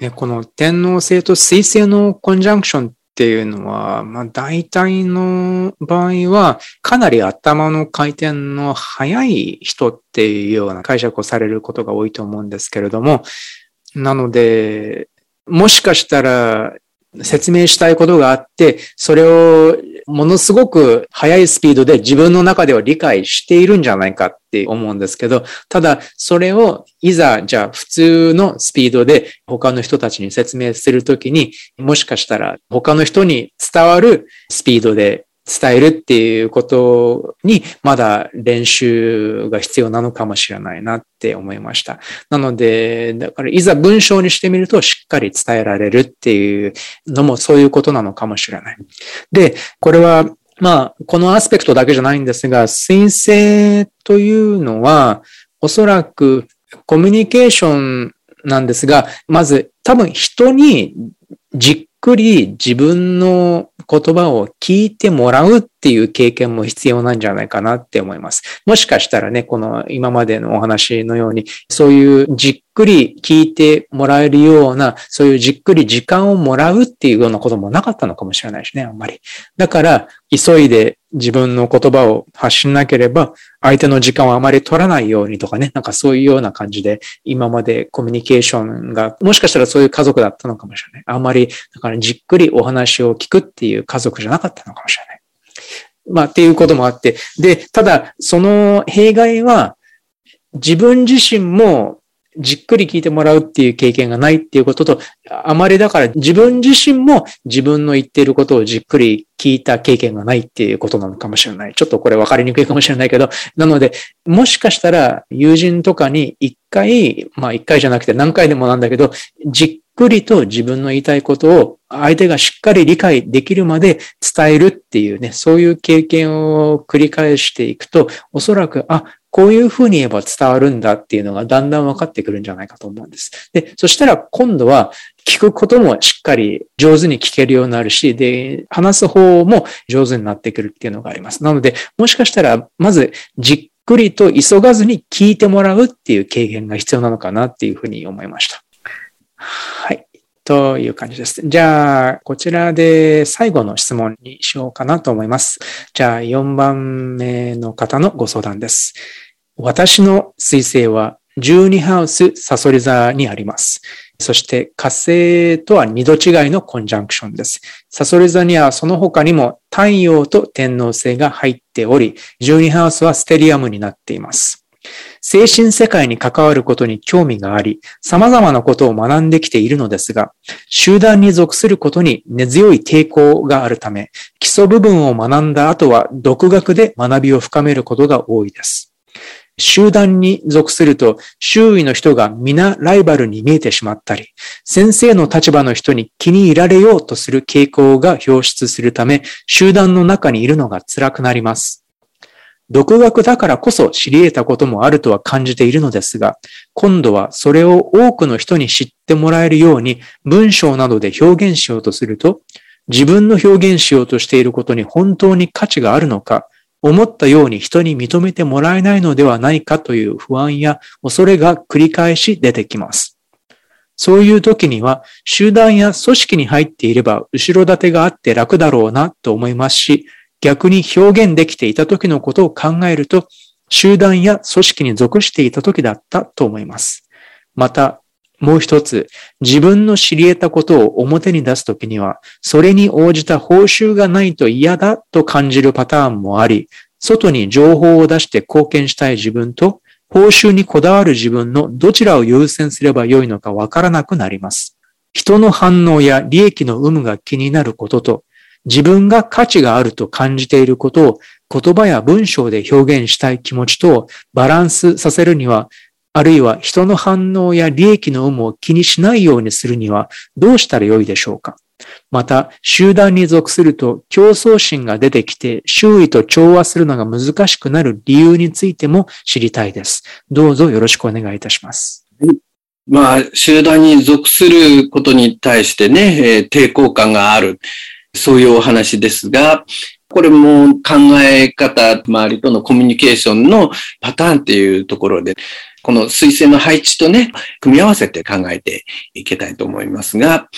ね、この天皇星と水星のコンジャンクションっていうのは、まあ大体の場合は、かなり頭の回転の速い人っていうような解釈をされることが多いと思うんですけれども、なので、もしかしたら説明したいことがあって、それをものすごく速いスピードで自分の中では理解しているんじゃないかって思うんですけど、ただそれをいざじゃあ普通のスピードで他の人たちに説明するときに、もしかしたら他の人に伝わるスピードで伝えるっていうことにまだ練習が必要なのかもしれないなって思いました。なので、だからいざ文章にしてみるとしっかり伝えられるっていうのもそういうことなのかもしれない。で、これはまあ、このアスペクトだけじゃないんですが、申請というのはおそらくコミュニケーションなんですが、まず多分人にじっっくり自分の言葉を聞いてもらうっっていう経験も必要なんじゃないかなって思います。もしかしたらね、この今までのお話のように、そういうじっくり聞いてもらえるような、そういうじっくり時間をもらうっていうようなこともなかったのかもしれないしね、あんまり。だから、急いで自分の言葉を発しなければ、相手の時間をあまり取らないようにとかね、なんかそういうような感じで、今までコミュニケーションが、もしかしたらそういう家族だったのかもしれない。あんまり、だからじっくりお話を聞くっていう家族じゃなかったのかもしれない。まあ、っていうこともあって。で、ただ、その弊害は、自分自身もじっくり聞いてもらうっていう経験がないっていうことと、あまりだから自分自身も自分の言ってることをじっくり聞いた経験がないっていうことなのかもしれない。ちょっとこれ分かりにくいかもしれないけど、なので、もしかしたら友人とかに一回、まあ一回じゃなくて何回でもなんだけど、じっくりと自分の言いたいことを相手がしっかり理解できるまで伝えるっていうね、そういう経験を繰り返していくと、おそらく、あ、こういうふうに言えば伝わるんだっていうのがだんだん分かってくるんじゃないかと思うんです。で、そしたら今度は聞くこともしっかり上手に聞けるようになるし、で、話す方も上手になってくるっていうのがあります。なので、もしかしたら、まずじっくりと急がずに聞いてもらうっていう経験が必要なのかなっていうふうに思いました。はい。という感じです。じゃあ、こちらで最後の質問にしようかなと思います。じゃあ、4番目の方のご相談です。私の彗星は12ハウスサソリ座にあります。そして火星とは2度違いのコンジャンクションです。サソリ座にはその他にも太陽と天王星が入っており、12ハウスはステリアムになっています。精神世界に関わることに興味があり、様々なことを学んできているのですが、集団に属することに根強い抵抗があるため、基礎部分を学んだ後は独学で学びを深めることが多いです。集団に属すると周囲の人が皆ライバルに見えてしまったり、先生の立場の人に気に入られようとする傾向が表出するため、集団の中にいるのが辛くなります。独学だからこそ知り得たこともあるとは感じているのですが、今度はそれを多くの人に知ってもらえるように文章などで表現しようとすると、自分の表現しようとしていることに本当に価値があるのか、思ったように人に認めてもらえないのではないかという不安や恐れが繰り返し出てきます。そういう時には集団や組織に入っていれば後ろ盾があって楽だろうなと思いますし、逆に表現できていた時のことを考えると、集団や組織に属していた時だったと思います。また、もう一つ、自分の知り得たことを表に出すときには、それに応じた報酬がないと嫌だと感じるパターンもあり、外に情報を出して貢献したい自分と、報酬にこだわる自分のどちらを優先すればよいのかわからなくなります。人の反応や利益の有無が気になることと、自分が価値があると感じていることを言葉や文章で表現したい気持ちとバランスさせるには、あるいは人の反応や利益の有無を気にしないようにするにはどうしたらよいでしょうか？また、集団に属すると競争心が出てきて周囲と調和するのが難しくなる理由についても知りたいです。どうぞよろしくお願いいたします。まあ、集団に属することに対してね、えー、抵抗感がある。そういうお話ですが、これも考え方、周りとのコミュニケーションのパターンっていうところで、この水星の配置とね、組み合わせて考えていけたいと思いますが、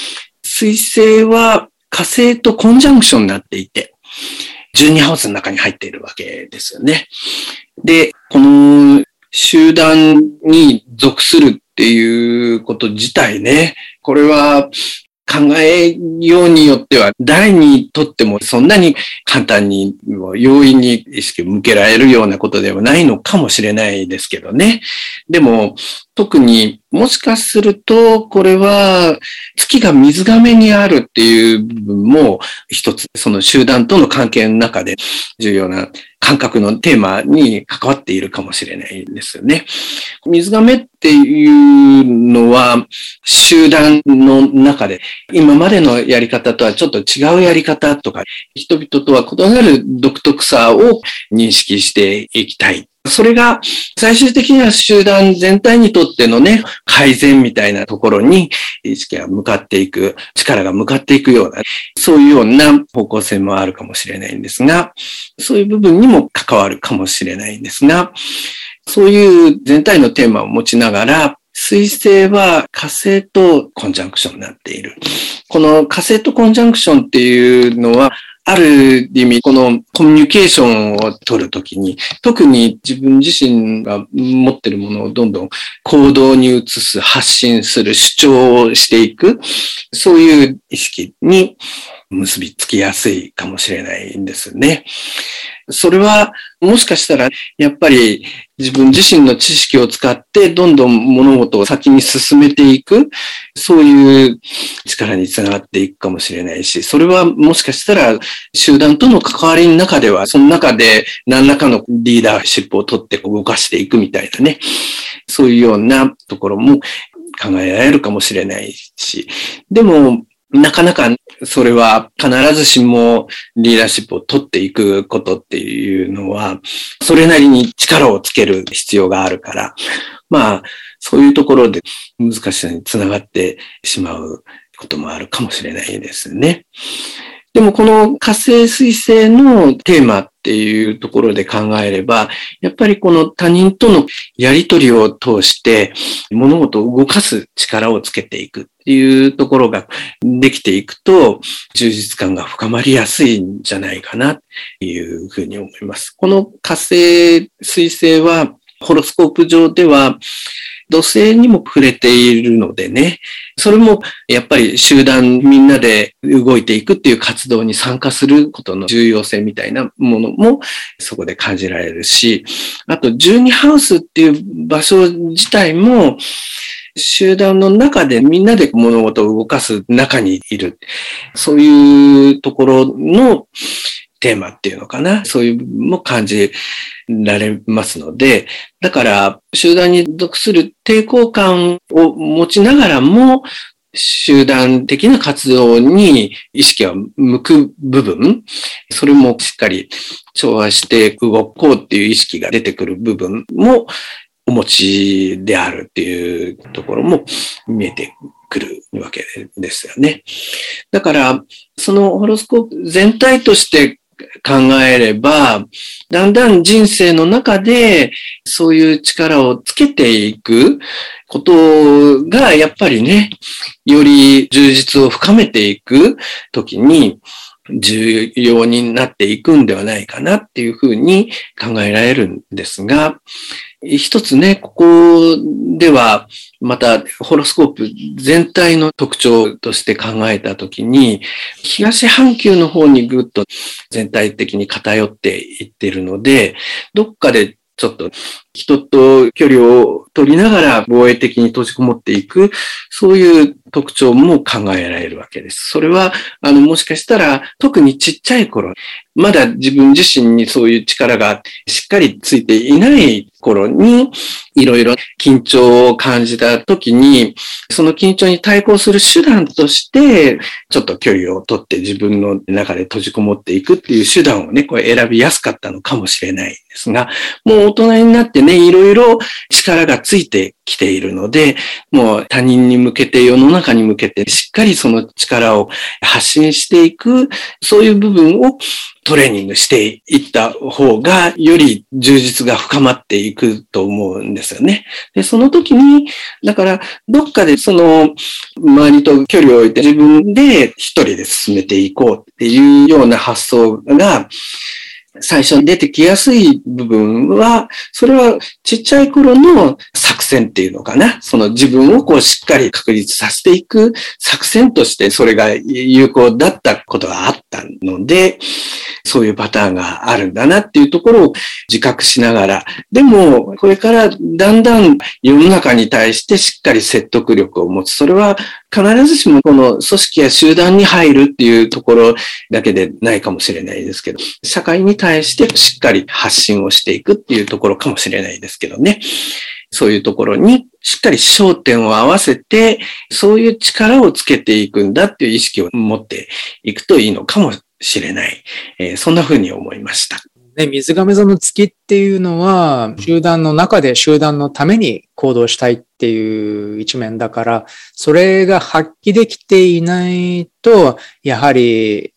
水星は火星とコンジャンクションになっていて、12ハウスの中に入っているわけですよね。で、この集団に属するっていうこと自体ね、これは考えようによっては、誰にとってもそんなに簡単に、容易に意識を向けられるようなことではないのかもしれないですけどね。でも、特にもしかすると、これは月が水亀にあるっていう部分も一つ、その集団との関係の中で重要な感覚のテーマに関わっているかもしれないんですよね。水亀っていうのは集団の中で今までのやり方とはちょっと違うやり方とか人々とは異なる独特さを認識していきたいそれが最終的には集団全体にとってのね、改善みたいなところに意識が向かっていく、力が向かっていくような、そういうような方向性もあるかもしれないんですが、そういう部分にも関わるかもしれないんですが、そういう全体のテーマを持ちながら、水星は火星とコンジャンクションになっている。この火星とコンジャンクションっていうのは、ある意味、このコミュニケーションを取るときに、特に自分自身が持っているものをどんどん行動に移す、発信する、主張をしていく、そういう意識に結びつきやすいかもしれないんですね。それはもしかしたらやっぱり自分自身の知識を使ってどんどん物事を先に進めていく、そういう力につながっていくかもしれないし、それはもしかしたら集団との関わりの中では、その中で何らかのリーダーシップを取って動かしていくみたいなね、そういうようなところも考えられるかもしれないし、でもなかなかそれは必ずしもリーダーシップを取っていくことっていうのは、それなりに力をつける必要があるから、まあ、そういうところで難しさにつながってしまうこともあるかもしれないですね。でもこの火星水星のテーマっていうところで考えれば、やっぱりこの他人とのやりとりを通して物事を動かす力をつけていくっていうところができていくと、充実感が深まりやすいんじゃないかなっていうふうに思います。この火星水星はホロスコープ上では土星にも触れているのでね、それもやっぱり集団みんなで動いていくっていう活動に参加することの重要性みたいなものもそこで感じられるし、あと12ハウスっていう場所自体も集団の中でみんなで物事を動かす中にいる。そういうところのテーマっていうのかな。そういうも感じられますので、だから集団に属する抵抗感を持ちながらも、集団的な活動に意識が向く部分、それもしっかり調和して動こうっていう意識が出てくる部分もお持ちであるっていうところも見えてくるわけですよね。だから、そのホロスコープ全体として考えれば、だんだん人生の中でそういう力をつけていくことがやっぱりね、より充実を深めていくときに重要になっていくんではないかなっていうふうに考えられるんですが、一つね、ここでは、また、ホロスコープ全体の特徴として考えたときに、東半球の方にぐっと全体的に偏っていってるので、どっかでちょっと人と距離を取りながら防衛的に閉じこもっていく、そういう特徴も考えられるわけです。それは、あの、もしかしたら、特にちっちゃい頃、まだ自分自身にそういう力がしっかりついていない頃に、いろいろ緊張を感じた時に、その緊張に対抗する手段として、ちょっと距離を取って自分の中で閉じこもっていくっていう手段をね、これ選びやすかったのかもしれないですが、もう大人になってね、いろいろ力がついてきているので、もう他人に向けて、世の中に向けて、しっかりその力を発信していく、そういう部分をトレーニングしていった方が、より充実が深まっていくと思うんですよね。で、その時に、だから、どっかでその、周りと距離を置いて自分で一人で進めていこうっていうような発想が、最初に出てきやすい部分は、それはちっちゃい頃の作戦っていうのかな。その自分をこうしっかり確立させていく作戦としてそれが有効だったことがあったので、そういうパターンがあるんだなっていうところを自覚しながら、でもこれからだんだん世の中に対してしっかり説得力を持つ。それは必ずしもこの組織や集団に入るっていうところだけでないかもしれないですけど、社会に対してしっかり発信をしていくっていうところかもしれないですけどね。そういうところにしっかり焦点を合わせて、そういう力をつけていくんだっていう意識を持っていくといいのかもしれない。えー、そんな風に思いました。ね、水亀座の月っていうのは、集団の中で集団のために行動したいっていう一面だから、それが発揮できていないと、やはり、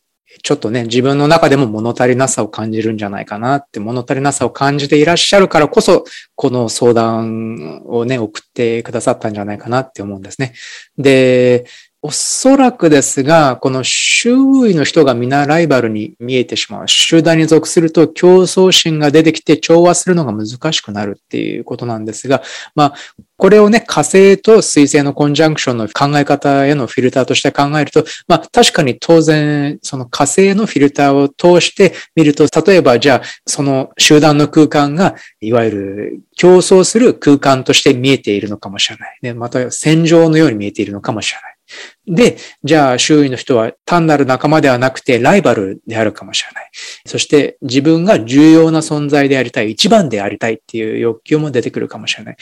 ちょっとね、自分の中でも物足りなさを感じるんじゃないかなって、物足りなさを感じていらっしゃるからこそ、この相談をね、送ってくださったんじゃないかなって思うんですね。で、おそらくですが、この周囲の人が皆ライバルに見えてしまう。集団に属すると競争心が出てきて調和するのが難しくなるっていうことなんですが、まあ、これをね、火星と水星のコンジャンクションの考え方へのフィルターとして考えると、まあ確かに当然、その火星のフィルターを通して見ると、例えばじゃあ、その集団の空間が、いわゆる競争する空間として見えているのかもしれない。ね、また戦場のように見えているのかもしれない。で、じゃあ周囲の人は単なる仲間ではなくてライバルであるかもしれない。そして自分が重要な存在でありたい、一番でありたいっていう欲求も出てくるかもしれない。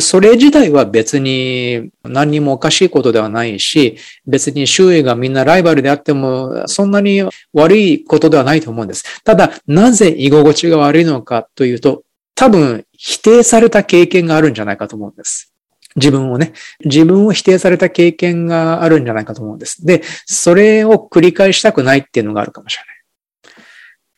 それ自体は別に何にもおかしいことではないし、別に周囲がみんなライバルであっても、そんなに悪いことではないと思うんです。ただ、なぜ居心地が悪いのかというと、多分否定された経験があるんじゃないかと思うんです。自分をね、自分を否定された経験があるんじゃないかと思うんです。で、それを繰り返したくないっていうのがあるかもしれない。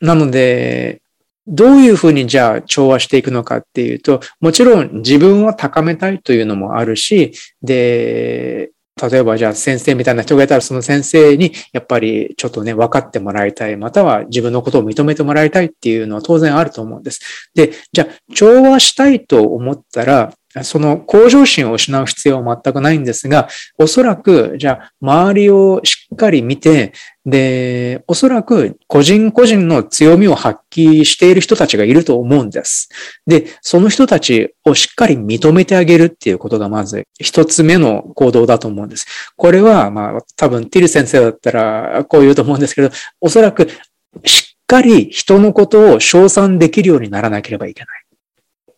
なので、どういうふうにじゃあ調和していくのかっていうと、もちろん自分を高めたいというのもあるし、で、例えばじゃあ先生みたいな人がいたらその先生にやっぱりちょっとね分かってもらいたい、または自分のことを認めてもらいたいっていうのは当然あると思うんです。で、じゃあ調和したいと思ったら、その向上心を失う必要は全くないんですが、おそらく、じゃあ、周りをしっかり見て、で、おそらく個人個人の強みを発揮している人たちがいると思うんです。で、その人たちをしっかり認めてあげるっていうことがまず一つ目の行動だと思うんです。これは、まあ、多分ティル先生だったらこう言うと思うんですけど、おそらくしっかり人のことを称賛できるようにならなければいけない。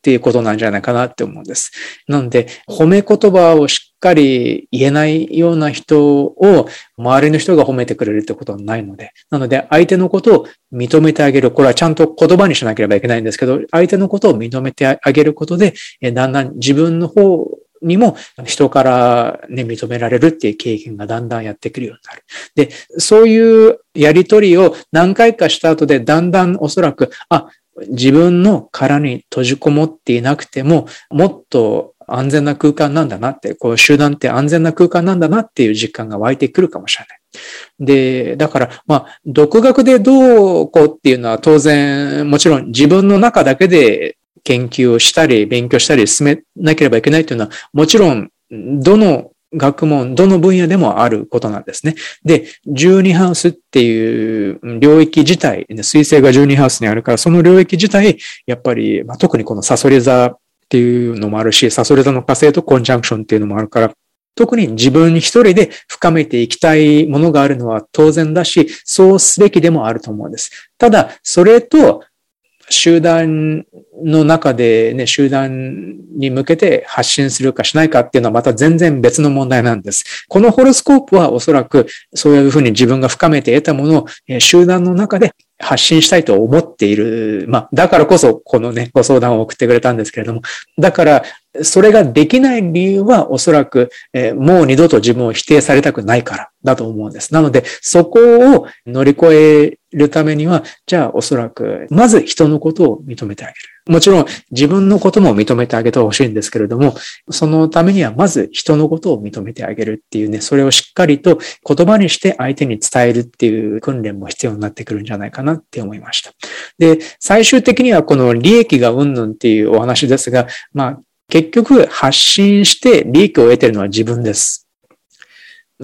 っていうことなんじゃないかなって思うんです。なので、褒め言葉をしっかり言えないような人を周りの人が褒めてくれるってことはないので、なので相手のことを認めてあげる。これはちゃんと言葉にしなければいけないんですけど、相手のことを認めてあげることで、だんだん自分の方にも人からね、認められるっていう経験がだんだんやってくるようになる。で、そういうやりとりを何回かした後でだんだんおそらく、あ、自分の殻に閉じこもっていなくても、もっと安全な空間なんだなって、こう集団って安全な空間なんだなっていう実感が湧いてくるかもしれない。で、だから、まあ、独学でどうこうっていうのは当然、もちろん自分の中だけで研究をしたり、勉強したり進めなければいけないというのは、もちろん、どの学問、どの分野でもあることなんですね。で、12ハウスっていう領域自体、水星が12ハウスにあるから、その領域自体、やっぱり、まあ、特にこのサソリ座っていうのもあるし、サソリ座の火星とコンジャンクションっていうのもあるから、特に自分一人で深めていきたいものがあるのは当然だし、そうすべきでもあると思うんです。ただ、それと集団の中でね、集団に向けて発信するかしないかっていうのはまた全然別の問題なんです。このホロスコープはおそらくそういうふうに自分が深めて得たものを集団の中で発信したいと思っている。まあ、だからこそこのね、ご相談を送ってくれたんですけれども、だからそれができない理由はおそらく、え、もう二度と自分を否定されたくないからだと思うんです。なので、そこを乗り越えるためには、じゃあおそらく、まず人のことを認めてあげる。もちろん自分のことも認めてあげてほしいんですけれども、そのためにはまず人のことを認めてあげるっていうね、それをしっかりと言葉にして相手に伝えるっていう訓練も必要になってくるんじゃないかなって思いました。で、最終的にはこの利益がうんぬんっていうお話ですが、まあ、結局発信して利益を得てるのは自分です。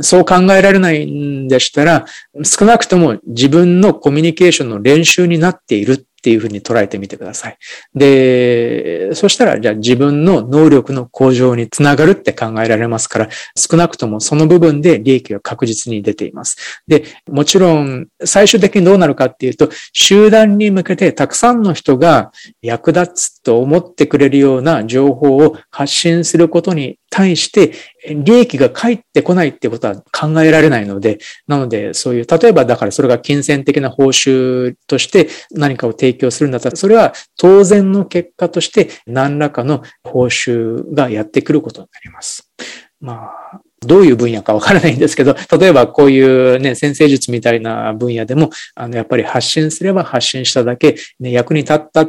そう考えられないんでしたら、少なくとも自分のコミュニケーションの練習になっているっていうふうに捉えてみてください。で、そしたら、じゃあ自分の能力の向上につながるって考えられますから、少なくともその部分で利益が確実に出ています。で、もちろん、最終的にどうなるかっていうと、集団に向けてたくさんの人が役立つと思ってくれるような情報を発信することに対して利益が返ってこないってことは考えられないので、なのでそういう、例えばだからそれが金銭的な報酬として何かを提供するんだったら、それは当然の結果として何らかの報酬がやってくることになります。まあ、どういう分野かわからないんですけど、例えばこういうね、先生術みたいな分野でも、あの、やっぱり発信すれば発信しただけ、ね、役に立った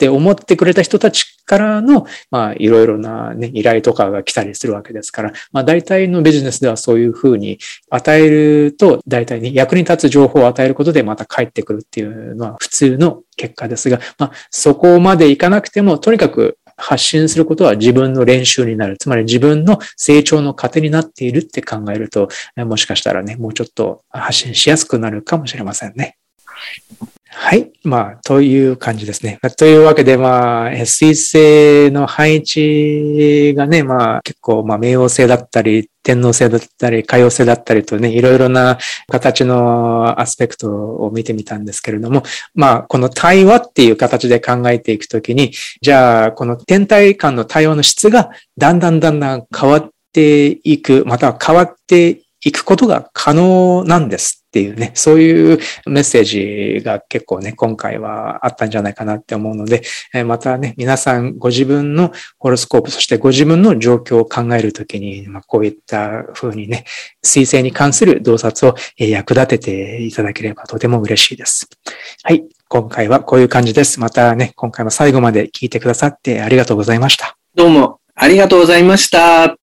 って思ってくれた人たちからの、まあ、いろいろなね、依頼とかが来たりするわけですから、まあ、大体のビジネスではそういうふうに与えると、大体ね、役に立つ情報を与えることでまた返ってくるっていうのは普通の結果ですが、まあ、そこまでいかなくても、とにかく発信することは自分の練習になる。つまり自分の成長の糧になっているって考えると、もしかしたらね、もうちょっと発信しやすくなるかもしれませんね。はい。まあ、という感じですね。というわけで、まあ、水星の配置がね、まあ、結構、まあ、冥王星だったり、天皇星だったり、海王星だったりとね、いろいろな形のアスペクトを見てみたんですけれども、まあ、この対話っていう形で考えていくときに、じゃあ、この天体間の対話の質がだんだんだんだん変わっていく、または変わっていくことが可能なんですっていうね、そういうメッセージが結構ね、今回はあったんじゃないかなって思うので、またね、皆さんご自分のホロスコープ、そしてご自分の状況を考えるときに、まあ、こういった風にね、水星に関する洞察を役立てていただければとても嬉しいです。はい。今回はこういう感じです。またね、今回も最後まで聞いてくださってありがとうございました。どうもありがとうございました。